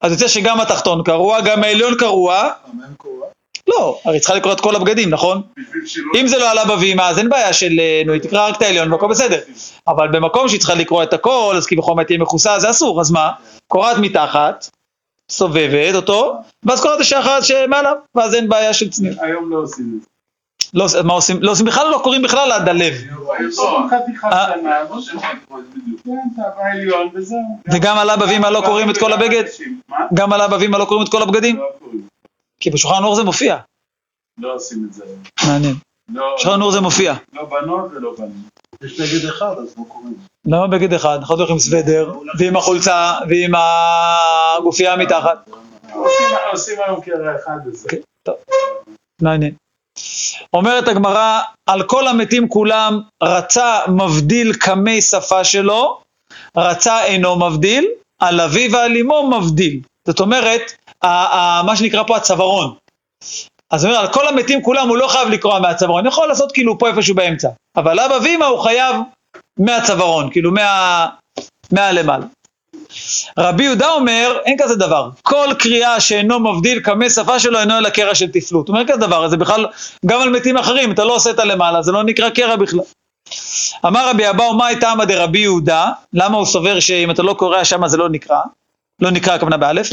Speaker 1: אז יוצא שגם התחתון קרוע, גם העליון קרוע. לא, הרי צריכה לקרוא את כל הבגדים, נכון? אם זה לא עלה בבימה, אז אין בעיה של, אה, נו, היא תקרא רק את העליון והכל בסדר. אבל במקום שהיא צריכה לקרוא את הכל, אז כביכול מה תהיה מכוסה, זה אסור, אז מה? קורעת מתחת, סובבת אותו, ואז קוראת השחר שמעליו, ואז אין בעיה של צניעות.
Speaker 3: היום לא עושים את זה.
Speaker 1: לא, מה עושים? לא עושים בכלל, לא קוראים בכלל עד הלב. אה.
Speaker 3: לא. כן.
Speaker 1: וגם על אבא ואמא לא קוראים את כל הבגד? גם על אבא ואמא לא קוראים את כל הבגדים?
Speaker 3: לא.
Speaker 1: כי בשולחן ערוך זה מופיע.
Speaker 3: לא עושים את זה.
Speaker 1: מעניין.
Speaker 3: לא-
Speaker 1: בשולחן ערוך זה מופיע.
Speaker 3: לא בנות ולא בנים.
Speaker 5: יש נגד אחד, אז לא קוראים.
Speaker 1: למה בגד אחד? אנחנו הולכים עם סוודר, ועם החולצה, ועם הגופייה מתחת.
Speaker 3: עושים- עושים היום קרע אחד וזה.
Speaker 1: כן. טוב. מעניין. אומרת הגמרא, על כל המתים כולם רצה מבדיל קמי שפה שלו, רצה אינו מבדיל, על אביו ועל אמו מבדיל. זאת אומרת, מה שנקרא פה הצווארון. אז אומר, על כל המתים כולם הוא לא חייב לקרוע מהצווארון, יכול לעשות כאילו פה איפשהו באמצע. אבל אבא ואמא הוא חייב מהצווארון, כאילו מה... מהלמעלה. רבי יהודה אומר, אין כזה דבר. כל קריאה שאינו מבדיל קמי שפה שלו אינו אלא קרע של תפלות. הוא אומר כזה דבר, זה בכלל, גם על מתים אחרים, אתה לא עושה את הלמעלה, זה לא נקרא קרע בכלל. אמר רבי אבאו, מה הייתה עמא דרבי יהודה? למה הוא סובר שאם אתה לא קורע שם זה לא נקרא? לא נקרא הכוונה באלף.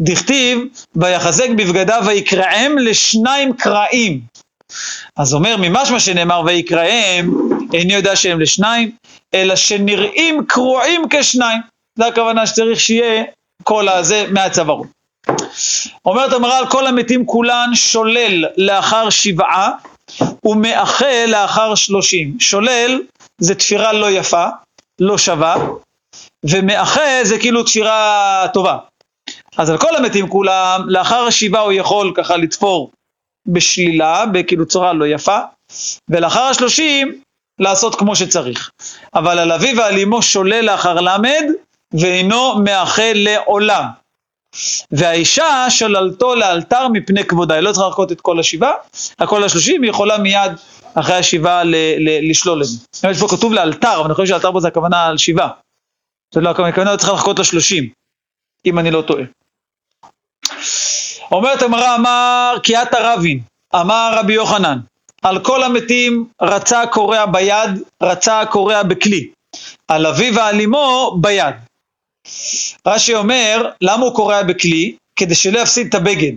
Speaker 1: דכתיב, ויחזק בבגדיו ויקרעם לשניים קרעים. אז אומר, ממשמע שנאמר ויקרעם, איני יודע שהם לשניים, אלא שנראים קרועים כשניים. זה הכוונה שצריך שיהיה כל הזה מהצווארון. אומרת הגמרא על כל המתים כולן שולל לאחר שבעה ומאחה לאחר שלושים. שולל זה תפירה לא יפה, לא שווה, ומאחה זה כאילו תפירה טובה. אז על כל המתים כולם, לאחר השבעה הוא יכול ככה לתפור בשלילה, בכאילו צורה לא יפה, ולאחר השלושים לעשות כמו שצריך. אבל על אביו ועל אמו שולל לאחר למד, ואינו מאחה לעולם. והאישה שללתו לאלתר מפני כבודה, היא לא צריכה לחכות את כל השבעה, הכל השלושים, היא יכולה מיד אחרי השבעה לשלול את זה. יש פה כתוב לאלתר, אבל אני חושב שאלתר פה זה הכוונה על שבעה. זה לא הכוונה, הכוונה צריכה לחכות לשלושים, אם אני לא טועה. אומרת הגמרא, אמר קיאת הרבין, אמר רבי יוחנן, על כל המתים רצה קורע ביד, רצה קורע בכלי. על אביו ועל אמו ביד. רש"י אומר, למה הוא קורע בכלי? כדי שלא יפסיד את הבגד.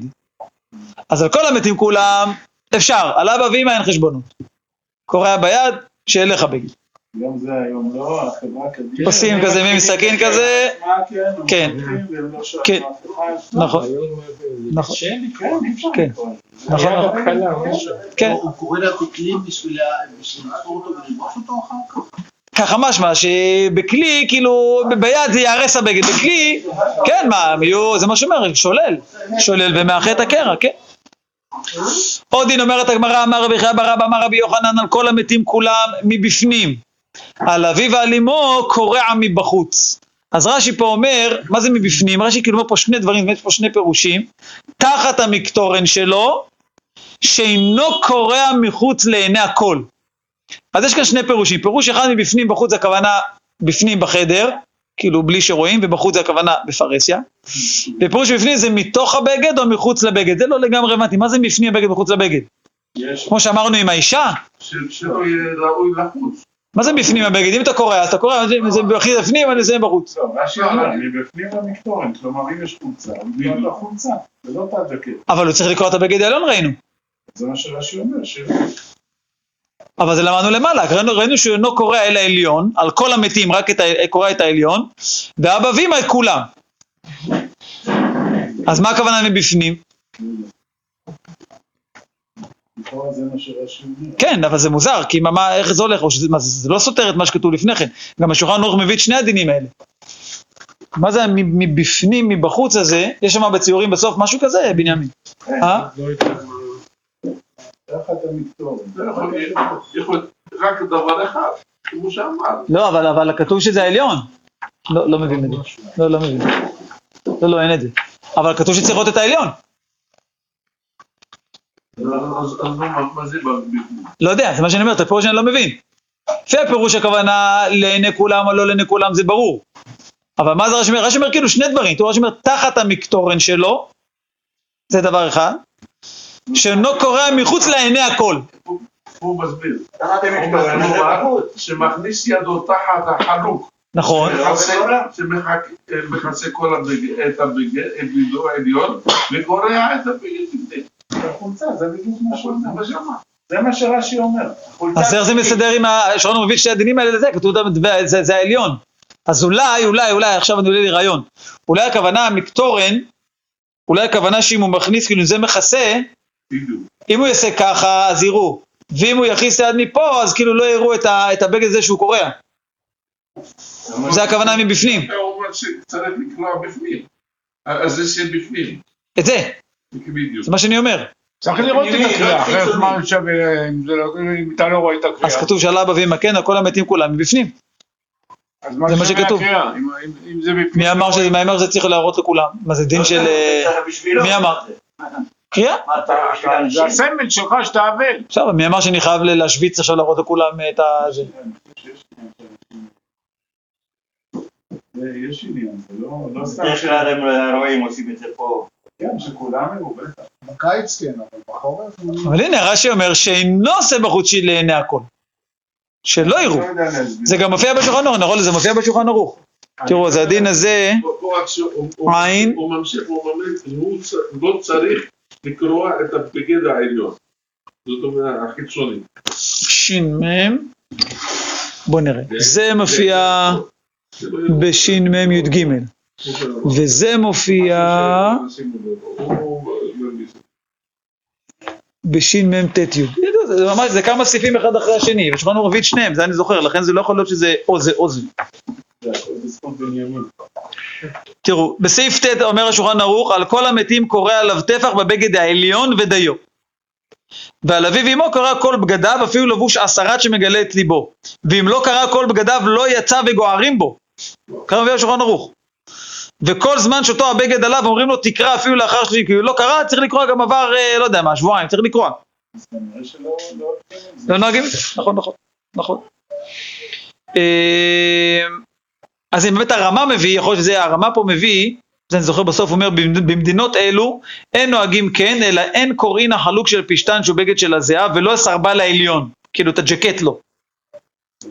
Speaker 1: אז על כל המתים כולם, אפשר, על אבא ואמא אין חשבונות. קורע ביד, שיהיה לך בגד.
Speaker 3: גם זה היום לא, החברה קדימה.
Speaker 1: עושים כזה מין סכין כזה,
Speaker 3: מה כן? הם
Speaker 1: כן.
Speaker 3: לא
Speaker 1: כן.
Speaker 3: אף אחד.
Speaker 1: נכון,
Speaker 2: היום
Speaker 1: נכון.
Speaker 2: שאין
Speaker 3: כן,
Speaker 1: כן. נכון, נכון. כן.
Speaker 5: הוא קורא לה בכלים בשביל לה- בשביל לתפור אותו וללבוש אותו אחר כך?
Speaker 1: ככה משמע שבכלי, כאילו, ביד זה יהרס הבגד, בכלי, כן, מה, יהיו, זה מה שאומר, שולל, שולל ומאחה את הקרע, כן. עוד דין אומרת הגמרא, אמר רבי חייא בר אבא, אמר רבי יוחנן, על כל המתים כולם מבפנים, על אביו ועל אמו קורע מבחוץ. אז רש"י פה אומר, מה זה מבפנים? רש"י כאילו אומר פה שני דברים, יש פה שני פירושים, תחת המקטורן שלו, שאינו קורע מחוץ לעיני הכל. אז יש כאן שני פירושים, פירוש אחד מבפנים בחוץ זה הכוונה בפנים בחדר, כאילו בלי שרואים, ובחוץ זה הכוונה בפרהסיה, ופירוש בפנים זה מתוך הבגד או מחוץ לבגד, זה לא לגמרי הבנתי, מה זה בפנים הבגד מחוץ לבגד?
Speaker 3: יש
Speaker 1: כמו שאמרנו עם האישה,
Speaker 8: שלא יהיה ראוי לחוץ.
Speaker 1: מה זה בפנים הבגד? אם אתה קורא, אז אתה קורא, זה- זה הכי בפנים, אני אסיים בחוץ.
Speaker 3: לא, רש"י אומר, מבפנים במקטורן, כלומר אם יש חולצה, הוא לקרוא את החולצה, זה לא
Speaker 1: אבל הוא צריך לקרוא את הבגד העליון ראינו,
Speaker 3: זה מה שרש"י אומר.
Speaker 1: אבל זה למדנו למעלה, ראינו, ראינו שהוא אינו קורא אל העליון, על כל המתים רק את ה, קורא את העליון, ואבא ואמא את כולם. אז מה הכוונה מבפנים?
Speaker 3: לכאורה זה מה שרש"י אומר.
Speaker 1: כן, אבל זה מוזר, כי מה, איך זה הולך? שזה, מה, זה, זה לא סותר את מה שכתוב לפני כן. גם השולחן ערוך מביא את שני הדינים האלה. מה זה מבפנים, מבחוץ הזה? יש שם בציורים בסוף משהו כזה, בנימין. אה?
Speaker 2: לא.
Speaker 3: תחת.
Speaker 8: זה יכול להיות- רק דבר אחד, כמו שאמר.
Speaker 1: לא, אבל, אבל כתוב שזה העליון. לא, לא מבין את זה. לא, לא מבין. לא, לא, אין את זה. אבל כתוב שצריך לראות את העליון.
Speaker 8: זה?
Speaker 1: לא יודע, זה מה שאני אומר, את הפירוש אני לא מבין. לפי הפירוש הכוונה לעיני כולם או לא לעיני כולם זה ברור. אבל מה זה רש"י אומר? רש"י אומר כאילו שני דברים. רש"י אומר תחת המקטורן שלו, זה דבר אחד, שאינו קורע מחוץ לעיני הכל.
Speaker 8: הוא מסביר. שמכניס ידו תחת החלוק
Speaker 1: נכון,
Speaker 8: שמכסה כל הבגד, את הבגד, את בגדו העליון, וגורע את הבגד.
Speaker 3: החולצה, זה בדיוק מה. זה שרש"י אומר.
Speaker 1: אז איך זה. מסתדר עם ה... שרון מביא שתי הדינים האלה לזה, כתוב זה, העליון. אז אולי, אולי, אולי, עכשיו אני עולה לי רעיון. אולי הכוונה מקטורן, אולי הכוונה שאם הוא מכניס, כאילו זה מכסה. אם הוא יעשה ככה, אז יראו. ואם הוא יכניס יד מפה, אז כאילו לא יראו את, ה, את הבגד הזה שהוא קורע. זה הכוונה מבפנים.
Speaker 8: אתה אומר שצריך לקרוע בפנים. אז זה שבפנים.
Speaker 1: את זה. זה מה שאני אומר.
Speaker 2: צריך לראות את הקריאה,
Speaker 8: לא
Speaker 2: אחרת. מה שווה אם לא- אתה לא רואה את
Speaker 1: אז
Speaker 2: הקריאה.
Speaker 1: כתוב שעל אבא ואמא כן, על כל המתים כולם מבפנים.
Speaker 2: אז
Speaker 1: זה מה שכתוב. מי אמר שזה, צריך להראות לכולם? מה זה דין של... אה, מי אמר? קריאה?
Speaker 2: זה? הסמל שלך שאתה אבל.
Speaker 1: עכשיו, מי אמר שאני חייב להשוויץ עכשיו להראות לכולם את ה...
Speaker 3: יש עניין, זה לא לא סתם
Speaker 7: בדרך
Speaker 3: ש...
Speaker 7: כלל הם רואים, עושים את זה פה.
Speaker 3: כן, שכולם יראו, בטח.
Speaker 5: בקיץ כן, אבל בחורף...
Speaker 1: אבל הנה, רש"י אומר שאינו עושה בחוצ'י לעיני הכל. שלא יראו.
Speaker 3: לא.
Speaker 1: זה גם מופיע בשולחן ערוך, נכון? זה מופיע בשולחן ערוך. תראו, אז הדין הזה, עין.
Speaker 8: הוא ממשיך, הוא ממליץ, הוא צ- לא צריך לקרוע את הבגד העליון. זאת אומרת, החיצוני.
Speaker 1: ש"מ, בוא נראה. זה מופיע
Speaker 8: לא
Speaker 1: בש"מ י"ג, וזה מופיע. בש"מ ט"י. זה ממש, זה כמה סעיפים אחד אחרי השני, ושולחן את שניהם, זה אני זוכר, לכן זה לא יכול להיות שזה או זה או זה. תראו, בסעיף ט' אומר השולחן ערוך, על כל המתים קורא עליו טפח בבגד העליון ודיו. ועל אביו ואמו קרא כל בגדיו, אפילו לבוש עשרת שמגלה את ליבו. ואם לא קרא כל בגדיו, לא יצא וגוערים בו. ככה מביא השולחן ערוך. וכל זמן שאותו הבגד עליו, אומרים לו תקרא אפילו לאחר שלי, כי הוא לא קרא, צריך לקרוא גם עבר, אה, לא יודע מה, שבועיים, צריך לקרוא.
Speaker 3: לא
Speaker 1: נוהגים נכון, נכון, נכון. אז אם באמת הרמה מביא, יכול להיות שזה הרמה פה מביא, זה אני זוכר בסוף, הוא אומר, "במד- במדינות אלו אין נוהגים כן, אלא אין קוראין החלוק של פשתן שהוא בגד של הזיעה, ולא הסרבל העליון, כאילו את הג'קט לא.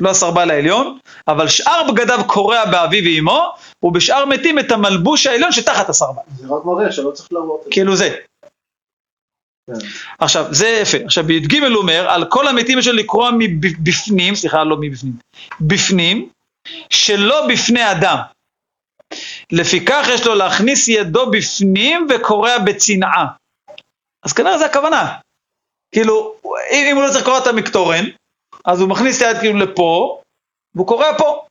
Speaker 1: לא הסרבל העליון, אבל שאר בגדיו קורע באביו ואמו, ובשאר מתים את המלבוש העליון שתחת הסרבל.
Speaker 5: זה רק מראה שלא צריך להראות את זה.
Speaker 1: כאילו זה.
Speaker 5: כן.
Speaker 1: עכשיו, זה יפה. עכשיו, בי"ג הוא אומר, על כל המתים יש לקרוע מבפנים, סליחה, לא מבפנים, בפנים, שלא בפני אדם. לפיכך יש לו להכניס ידו בפנים וקורע בצנעה. אז כנראה זה הכוונה. כאילו, אם, אם הוא לא צריך לקרוע את המקטורן, אז הוא מכניס את היד כאילו לפה, והוא קורע פה.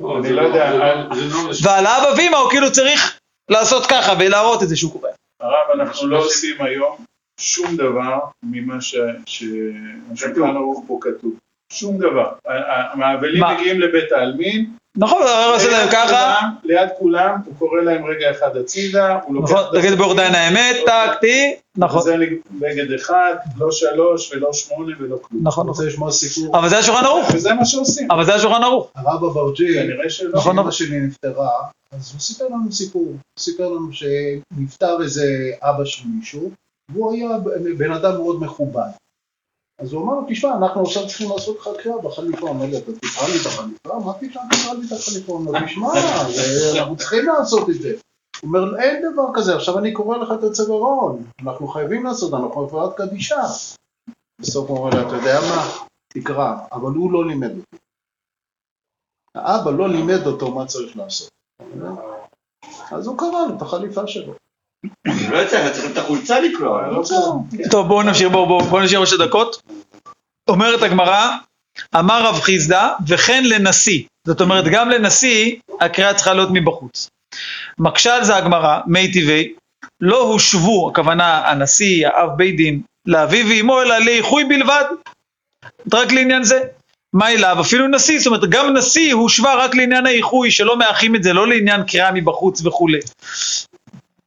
Speaker 8: לא,
Speaker 3: אני לא יודע,
Speaker 8: זה לא.
Speaker 1: ועל האבא ואמא הוא כאילו צריך לעשות ככה ולהראות את זה שהוא קורע.
Speaker 3: הרב, אנחנו לא עושים היום שום דבר ממה שהשולחן ערוך פה כתוב. שום דבר. המאבלים? מגיעים לבית העלמין,
Speaker 1: נכון, הרב עושה להם ככה,
Speaker 3: ליד כולם, הוא קורא להם רגע אחד הצידה, הוא לוקח...
Speaker 1: נכון, תגיד באורדיין האמת, טק, טי, נכון,
Speaker 3: זה בגד אחד, לא שלוש ולא שמונה ולא כלום.
Speaker 1: נכון, נכון.
Speaker 5: רוצה לשמוע סיפור.
Speaker 1: אבל זה השולחן ערוך,
Speaker 3: וזה מה שעושים.
Speaker 1: אבל זה השולחן ערוך.
Speaker 5: הרב אברג'י,
Speaker 3: כנראה שלא.
Speaker 5: כשאמא
Speaker 1: נכון.
Speaker 5: שלי נפטרה, אז הוא סיפר לנו סיפור. הוא סיפר לנו שנפטר איזה אבא של מישהו, והוא היה בן אדם מאוד מכובד. אז הוא אמר לו, תשמע, אנחנו עכשיו צריכים לעשות קריאה בחליפה. הוא אתה תקרא לי את החליפה? מה פתאום תקרא לי את החליפה? הוא אומר, תשמע, אנחנו צריכים לעשות את זה. הוא אומר, אין דבר כזה, עכשיו אני קורא לך את הצווארון, אנחנו חייבים לעשות, אנחנו חברת קדישה. בסוף הוא אומר אתה יודע מה? תקרא, אבל הוא לא לימד אותי. האבא לא לימד אותו מה צריך לעשות. אז הוא קרא לו את החליפה שלו.
Speaker 7: לא צריך, צריך את החולצה לקרוע. לא.
Speaker 1: טוב, בואו נמשיך, בואו בואו נשאר עוד שתי דקות. אומרת הגמרא, אמר רב חיסדא, וכן לנשיא. זאת אומרת, גם לנשיא, הקריאה צריכה להיות מבחוץ. מקשה על זה הגמרא, מי טבעי, לא הושבו, הכוונה הנשיא, האב בית דין, לאביו ואמו, אלא לאיחוי בלבד. רק לעניין זה. מה אליו? אפילו נשיא, זאת אומרת, גם נשיא הושבה רק לעניין האיחוי, שלא מאחים את זה, לא לעניין קריאה מבחוץ וכולי.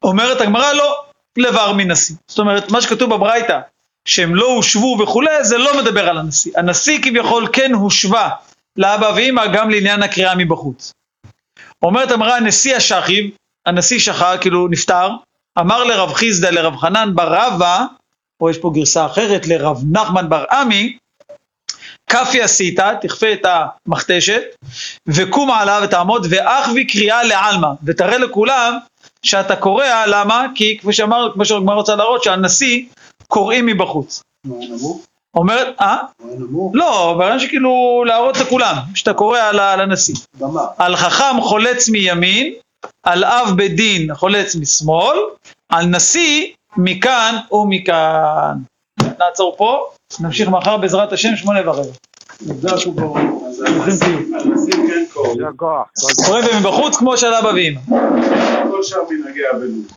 Speaker 1: אומרת הגמרא, לא, לבר מנשיא. זאת אומרת, מה שכתוב בברייתא, שהם לא הושבו וכולי, זה לא מדבר על הנשיא. הנשיא כביכול כן הושבה לאבא ואמא גם לעניין הקריאה מבחוץ. אומרת הגמרא, נשיא השחיב, הנשיא שכב, כאילו נפטר, אמר לרב חיסדא לרב חנן בר רבא, או יש פה גרסה אחרת, לרב נחמן בר עמי, כפי עשית, תכפה את המכתשת, וקום עליו ותעמוד, ואחבי קריאה לעלמא, ותראה לכולם שאתה קורע, למה? כי כפי שאמר, כמו שהגמרא רוצה להראות, שהנשיא קוראים מבחוץ. אומרת, אה? לא, ברעיון שכאילו להראות לכולם, שאתה קורא ל- לנשיא.
Speaker 5: במה?
Speaker 1: על חכם חולץ מימין, על אב בית דין חולץ משמאל, על נשיא מכאן ומכאן. נעצור פה, נמשיך מחר בעזרת השם, שמונה ורבע.
Speaker 5: נפגש וברור.
Speaker 3: אז הנשיא הנשיא קוראים.
Speaker 4: יישר כוח. כל
Speaker 1: קורא ומבחוץ כמו של אבא ואמא.
Speaker 3: כל שאר מנהגי אבלות.